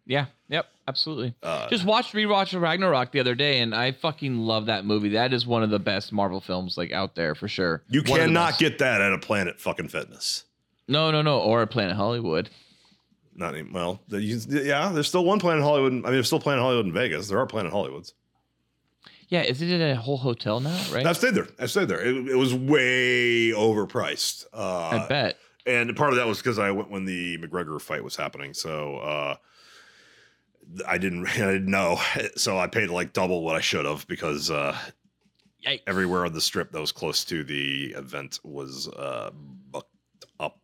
Yeah. Yep. Absolutely. Uh, Just watched rewatch Ragnarok the other day, and I fucking love that movie. That is one of the best Marvel films like out there for sure. you One cannot get that at a Planet fucking Fitness. no, no, no, or a Planet Hollywood. Not even, well, the- you- yeah. There's still one Planet Hollywood. I mean, there's still Planet Hollywood in Vegas. There are Planet Hollywoods. Yeah, isn't it a whole hotel now? Right. I've stayed there. I've stayed there. It, it was way overpriced. I Uh, bet. and part of that was because I went when the McGregor fight was happening. So uh, I didn't, I didn't know. So I paid like double what I should have because uh, everywhere on the strip that was close to the event was uh, booked up.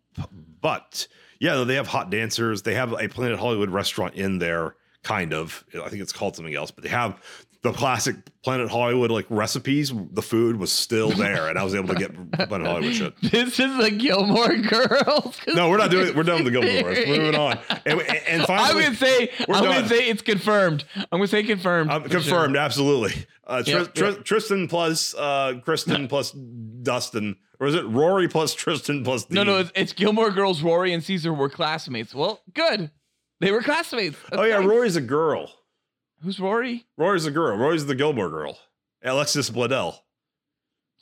But yeah, they have hot dancers. They have a Planet Hollywood restaurant in there, kind of. I think it's called something else, but they have the classic Planet Hollywood like recipes, the food was still there, and I was able to get Planet Hollywood shit. This is the Gilmore Girls. No, we're not doing it. We're done with the Gilmore Girls. We're moving on. And, and I'm finally, gonna say I'm done. gonna say it's confirmed. I'm gonna say confirmed. Um, for sure. confirmed, absolutely. Uh, Tris- Yep, Tris- Tristan plus uh, Kristen plus Dustin, or is it Rory plus Tristan plus? No, Dean? no, it's, it's Gilmore Girls. Rory and Caesar were classmates. Well, good. They were classmates. oh yeah, nice. Rory's a girl. Who's Rory? Rory's the girl. Rory's the Gilmore girl. Alexis Bledel.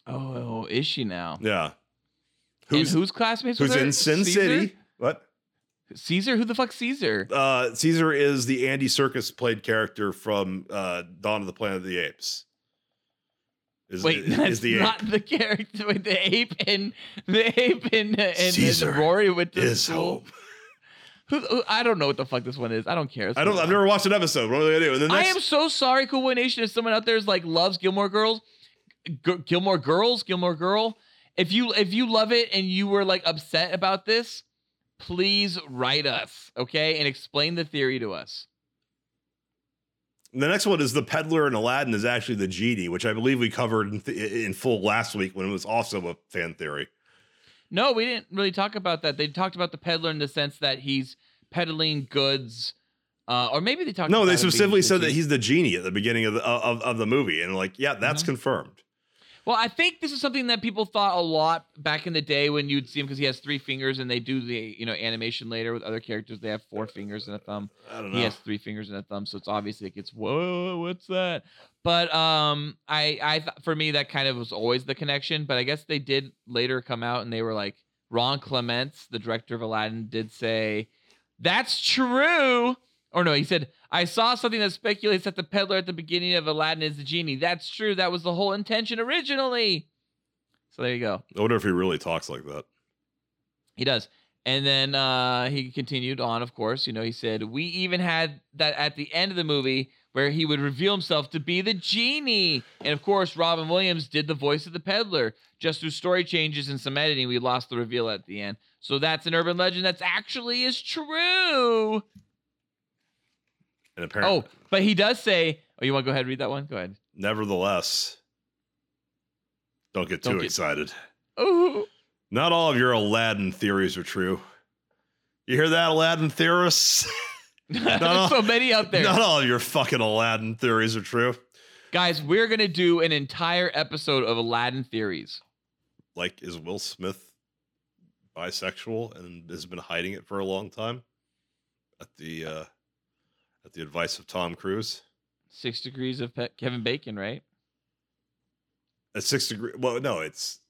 Oh, is she now? Yeah. Who's who's classmates? who's in Sin Caesar? City? What? Caesar? Who the fuck Caesar? Uh, Caesar is the Andy Serkis played character from uh, Dawn of the Planet of the Apes. Is, Wait, is, that's is the not the character with the ape and the ape and, and, Caesar and Rory with the is school. home. Who, who- I don't know what the fuck this one is. I don't care. Let's I don't. I've on. never watched an episode. What are they gonna do? And the I am so sorry, Cool Boy Nation. If someone out there is like loves Gilmore Girls, G- Gilmore Girls, Gilmore Girl. If you if you love it and you were like upset about this, please write us, okay, and explain the theory to us. The next one is the peddler in Aladdin is actually the genie, which I believe we covered in, th- in full last week when it was also a fan theory. No, we didn't really talk about that. They talked about the peddler in the sense that he's peddling goods, uh, or maybe they talked. No, they specifically said that he's the genie at the beginning of the of, of the movie, and like, yeah, that's Mhm. confirmed. Well, I think this is something that people thought a lot back in the day when you'd see him because he has three fingers, and they do the you know animation later with other characters. They have four fingers and a thumb. I don't know. He has three fingers and a thumb, so it's obviously it gets whoa, what's that? But um, I I th- for me that kind of was always the connection. But I guess they did later come out and they were like Ron Clements, the director of Aladdin, did say that's true. Or no, he said I saw something that speculates that the peddler at the beginning of Aladdin is the genie. That's true. That was the whole intention originally. So there you go. I wonder if he really talks like that. He does. And then uh, he continued on, of course. You know, he said, We even had that at the end of the movie where he would reveal himself to be the genie. And of course, Robin Williams did the voice of the peddler. Just through story changes and some editing, we lost the reveal at the end. So that's an urban legend that's actually is true. And apparently, Oh, but he does say, Oh, you want to go ahead and read that one? Go ahead. nevertheless, don't get too Don't get- excited. Oh, Not all of your Aladdin theories are true. You hear that, Aladdin theorists? there's so many out there. Not all of your fucking Aladdin theories are true. Guys, we're to do an entire episode of Aladdin theories. Like, is Will Smith bisexual and has been hiding it for a long time? At the uh at the advice of Tom Cruise. Six degrees of Pe- Kevin Bacon, right? At six degree well, no, it's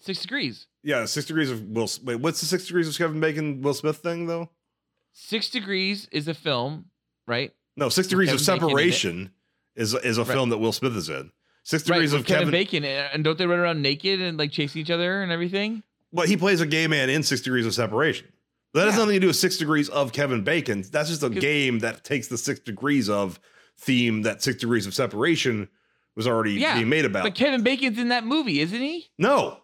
Six degrees. yeah, six degrees of Will wait, what's the six degrees of Kevin Bacon Will Smith thing though? Six Degrees is a film, right? No, six degrees of Kevin it. separation is is a Right. film that Will Smith is in. Six degrees with of Kevin, Kevin, Bacon, uh, and don't they run around naked and like chase each other and everything? Well, he plays a gay man in Six Degrees of Separation. That has nothing to do with Six Degrees of Kevin Bacon. That's just a game that takes the Six Degrees of theme that Six Degrees of Separation was already Yeah, being made about. But Kevin Bacon's in that movie, isn't he? no.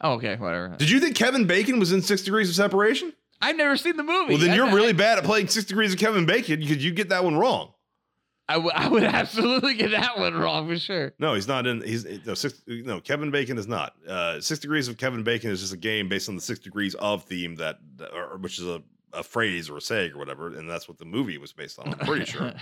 Oh, okay, whatever. Did you think Kevin Bacon was in Six Degrees of Separation? I've never seen the movie. Well, then I- you're I- really bad at playing Six Degrees of Kevin Bacon because you get that one wrong. I, w- I would absolutely get that one wrong for sure. No, he's not in. He's no six. No, Kevin Bacon is not. Uh, six Degrees of Kevin Bacon is just a game based on the Six Degrees of theme that, or, which is a, a phrase or a saying or whatever, and that's what the movie was based on. I'm pretty sure.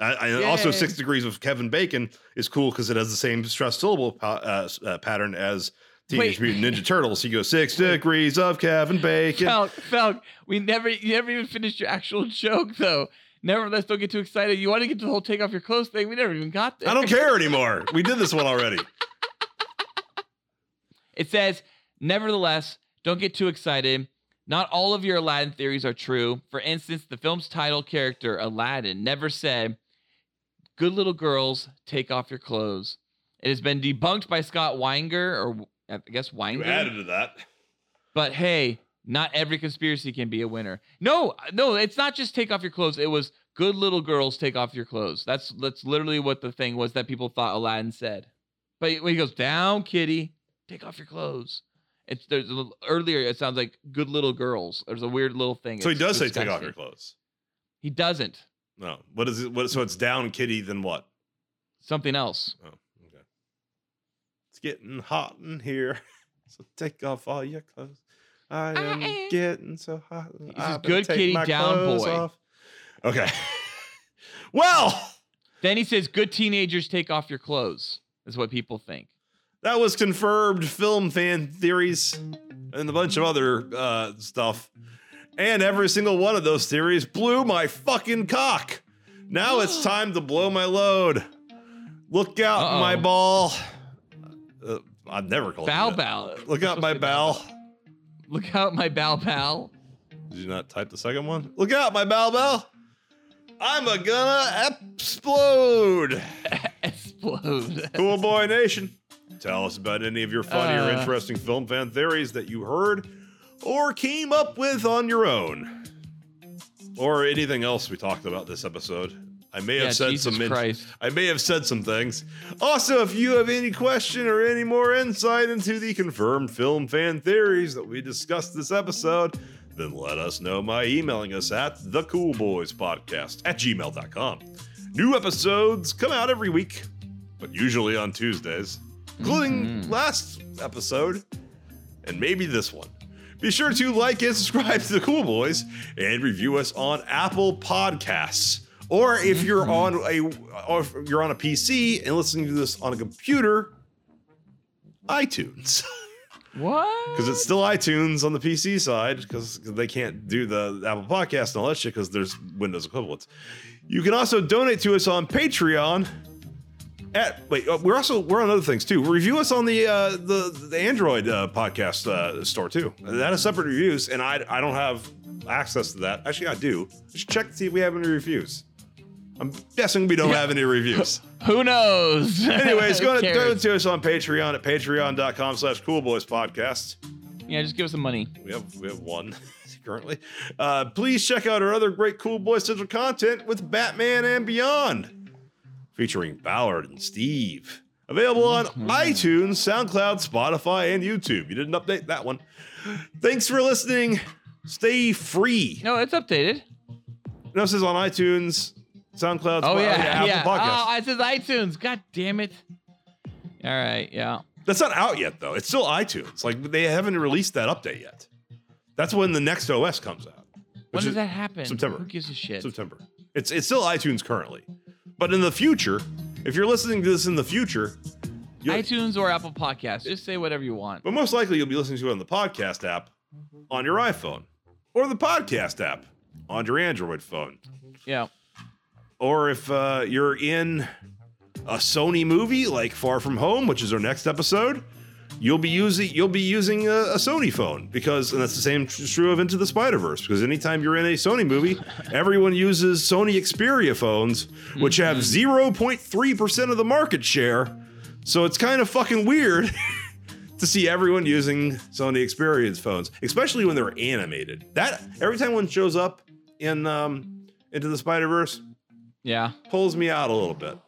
I, I, also, Six Degrees of Kevin Bacon is cool because it has the same stress syllable pa- uh, uh, pattern as Teenage Wait. Mutant Ninja Turtles. He goes six degrees of Kevin Bacon. Felk, Felk, we never, you never even finished your actual joke though. Nevertheless, don't get too excited. You want to get to the whole take off your clothes thing? We never even got there. I don't care anymore. We did this one already. It says, nevertheless, don't get too excited. Not all of your Aladdin theories are true. For instance, the film's title character, Aladdin, never said, Good little girls, take off your clothes. It has been debunked by Scott Weinger, or I guess You Weinger. added to that. But hey, not every conspiracy can be a winner. No, no, it's not just take off your clothes. It was good little girls take off your clothes. That's that's literally what the thing was that people thought Aladdin said. But when he goes down, kitty, take off your clothes. It's there's a little, earlier. It sounds like good little girls. There's a weird little thing. So he does say take off your clothes. He doesn't. No. What is it? What? So it's down, kitty. Then what? something else. Oh, okay. It's getting hot in here, so take off all your clothes. I am I- getting so hot. This is good take kitty my down boy. off. Okay. well, Then he says, "Good teenagers take off your clothes." Is what people think. that was confirmed film fan theories and a bunch of other uh, stuff. And every single one of those theories blew my fucking cock. Now it's time to blow my load. Look out, my Uh-oh. ball. Uh, I've never called it. Bow you bow. Look out, my bell. Look out, my bow pal. Did you not type the second one? Look out, my bell bell. I'm a gonna explode. Explode. Cool Boy Nation. Tell us about any of your funny or Uh. interesting film fan theories that you heard or came up with on your own. Or anything else we talked about this episode. I may have Yeah, said Jesus some in- I may have said some things. Also, if you have any question or any more insight into the confirmed film fan theories that we discussed this episode, then let us know by emailing us at thecoolboyspodcast at gmail.com. New episodes come out every week, but usually on Tuesdays, including mm-hmm. last episode and maybe this one. Be sure to like and subscribe to the Cool Boys and review us on Apple Podcasts. Or if you're on a or if you're on a PC and listening to this on a computer, iTunes. What? Because it's still iTunes on the PC side, because they can't do the Apple Podcast and all that shit because there's Windows equivalents. You can also donate to us on Patreon. At wait, uh, we're also we're on other things too. Review us on the uh, the the Android uh, podcast uh, store too. That is separate reviews, and I I don't have access to that. Actually, I do. Just check to see if we have any reviews. I'm guessing we don't have any reviews. Who knows? Anyways, go to, go cares? to us on Patreon at patreon.com slash coolboyspodcast. Yeah, just give us some money. We have we have one currently. Uh, please check out our other great Cool Boy Central content with Batman and Beyond, featuring Ballard and Steve. Available on iTunes, SoundCloud, Spotify, and YouTube. You didn't update that one. Thanks for listening. Stay free. No, it's updated. No, this is on iTunes, SoundCloud, Oh yeah, Apple yeah. Podcasts. Oh, it says iTunes. God damn it. All right, yeah. That's not out yet, though. It's still iTunes. Like they haven't released that update yet. That's when the next OS comes out. When does that happen? September. Who gives a shit? September. It's it's still iTunes currently, but in the future, if you're listening to this in the future, iTunes or Apple Podcasts. Just say whatever you want. but most likely you'll be listening to it on the podcast app on your iPhone, or the podcast app on your Android phone, Yeah. Or if uh, you're in a Sony movie like Far From Home, which is our next episode, you'll be using you'll be using a, a Sony phone because, and that's the same true of Into the Spider Verse because anytime you're in a Sony movie, everyone uses Sony Xperia phones, which have 0.3 percent of the market share. So it's kind of fucking weird. To see everyone using Sony Xperia phones, especially when they're animated. That every time one shows up in um, Into the Spider Verse, Yeah. pulls me out a little bit.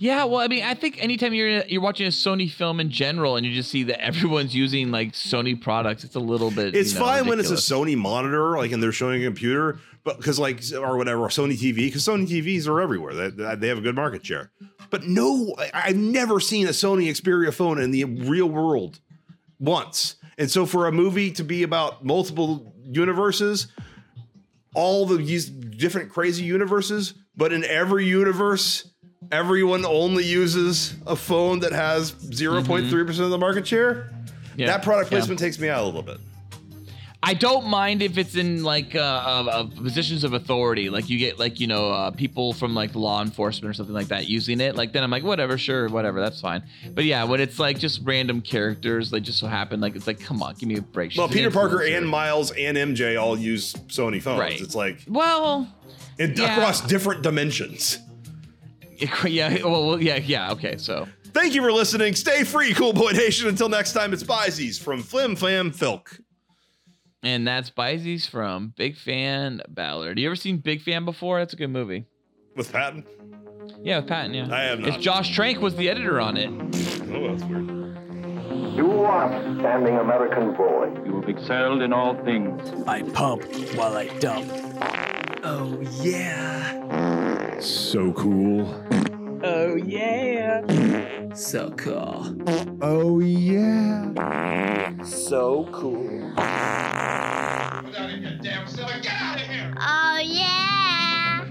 Yeah, well, I mean, I think anytime you're you're watching a Sony film in general, and you just see that everyone's using like Sony products, it's a little bit. It's you know, fine when it's a. Sony monitor, like, and they're showing a computer, but because like or whatever Sony TV, because Sony TVs are everywhere. They, they have a good market share. But no, I've never seen a Sony Xperia phone in the real world once. And so for a movie to be about multiple universes, all the these different crazy universes, but in every universe, everyone only uses a phone that has mm-hmm. 0.3% of the market share. Yeah, That product yeah. placement takes me out a little bit. I don't mind if it's in like uh, uh, positions of authority, like you get like you know uh, people from like law enforcement or something like that using it. Like then I'm like whatever, sure, whatever, that's fine. But yeah, when it's like just random characters, like just so happen, like it's like come on, give me a break. She's Well, an Peter Parker and Miles and MJ all use Sony phones. Right. It's like well, in, Yeah. across different dimensions. yeah, well, yeah, yeah, okay, so. Thank you for listening. Stay free, Cool Boy Nation. Until next time, it's Bizies from Flim Flam Filk. And that's Bizies from Big Fan Ballard. You ever seen Big Fan before? That's a good movie. With Patton? Yeah, with Patton, yeah. I have not. It's Josh Trank was the editor on it. Oh, that's weird. You are standing American boy. You have excelled in all things. I pump while I dump. Oh, yeah. So cool. Oh, yeah. So cool. Oh, yeah. So cool. Get out of here, damn silly. Get out of here! Oh yeah.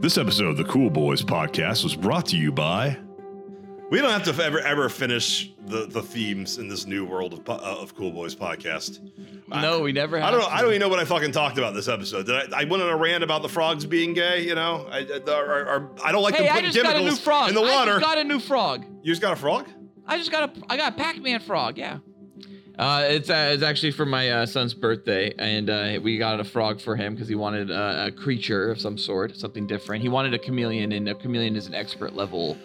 This episode of the Cool Boys podcast was brought to you by. We don't have to ever ever finish the, the themes in this new world of, uh, of Cool Boys podcast. No, we never. I don't know. have I don't even know what I fucking talked about this episode. Did I? I went on a rant about the frogs being gay. You know, I, I, or, or- I don't like Hey, them I putting just got a new frog. in the water. I just got a new frog. you just got a frog? I just got a I got a Pac-Man frog. Yeah. Uh, it's uh, it's actually for my uh, son's birthday, and uh, we got a frog for him because he wanted uh, a creature of some sort, something different. He wanted a chameleon, and a chameleon is an expert level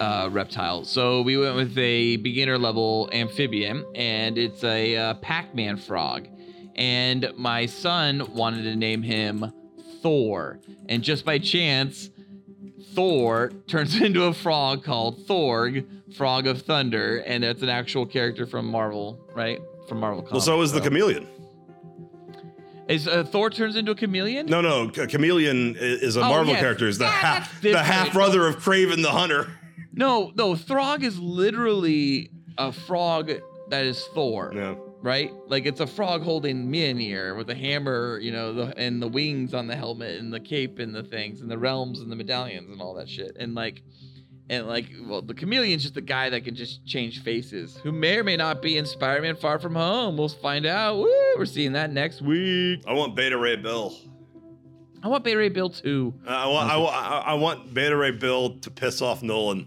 uh, reptile. So we went with a beginner level amphibian, and it's a uh, Pac-Man frog. And my son wanted to name him Thor, and just by chance, Thor turns into a frog called Thorg, Frog of Thunder, and that's an actual character from Marvel, right? From Marvel Well, so is the chameleon. Is uh, Thor turns into a chameleon? No, no, Ch- chameleon is a Oh, Marvel yes. character. Is the Yeah, half the half brother of Kraven the Hunter. No, no. Throg is literally a frog that is Thor, Yeah. right? Like it's a frog holding Mjolnir with a hammer, you know, the, and the wings on the helmet and the cape and the things and the realms and the medallions and all that shit. And like, and like, well, the chameleon's just a guy that can just change faces, who may or may not be in Spider-Man: Far From Home. We'll find out. Woo! We're seeing that next week. I want Beta Ray Bill. I want Bay Ray Bill too. Uh, I want I, I, I want Beta Ray Bill to piss off Nolan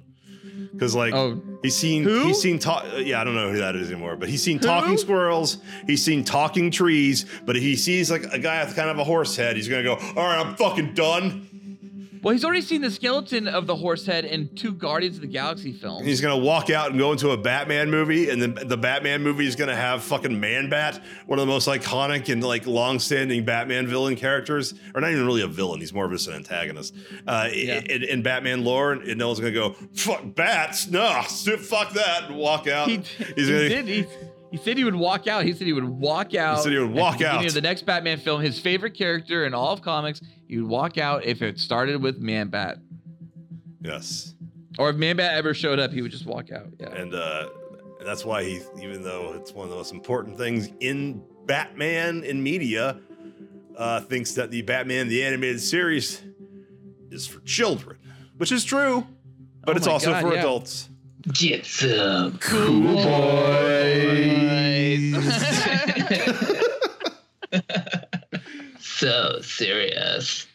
because like Oh, he's seen Who? he's seen ta- yeah I don't know who that is anymore but he's seen talking squirrels he's seen talking trees but he sees like a guy with kind of a horse head he's gonna go all right I'm fucking done well, he's already seen the skeleton of the horse head in two Guardians of the Galaxy films. he's gonna walk out and go into a Batman movie and then the Batman movie is gonna have fucking Man Bat one of the most iconic and like long-standing Batman villain characters or not even really a villain he's more of just an antagonist uh, Yeah. in, in Batman lore and no one's gonna go fuck bats no fuck that and walk out he, he's he gonna did. He, he said he would walk out. He said he would walk out. He said he would walk out. of the next Batman film. His favorite character in all of comics. He would walk out if it started with Man Bat, yes or if Man Bat ever showed up, he would just walk out. Yeah. and uh, that's why he, even though it's one of the most important things in Batman in media, uh, thinks that the Batman the animated series is for children, which is true, but Oh it's also God, for yeah. adults. Get some Cool boys. so serious.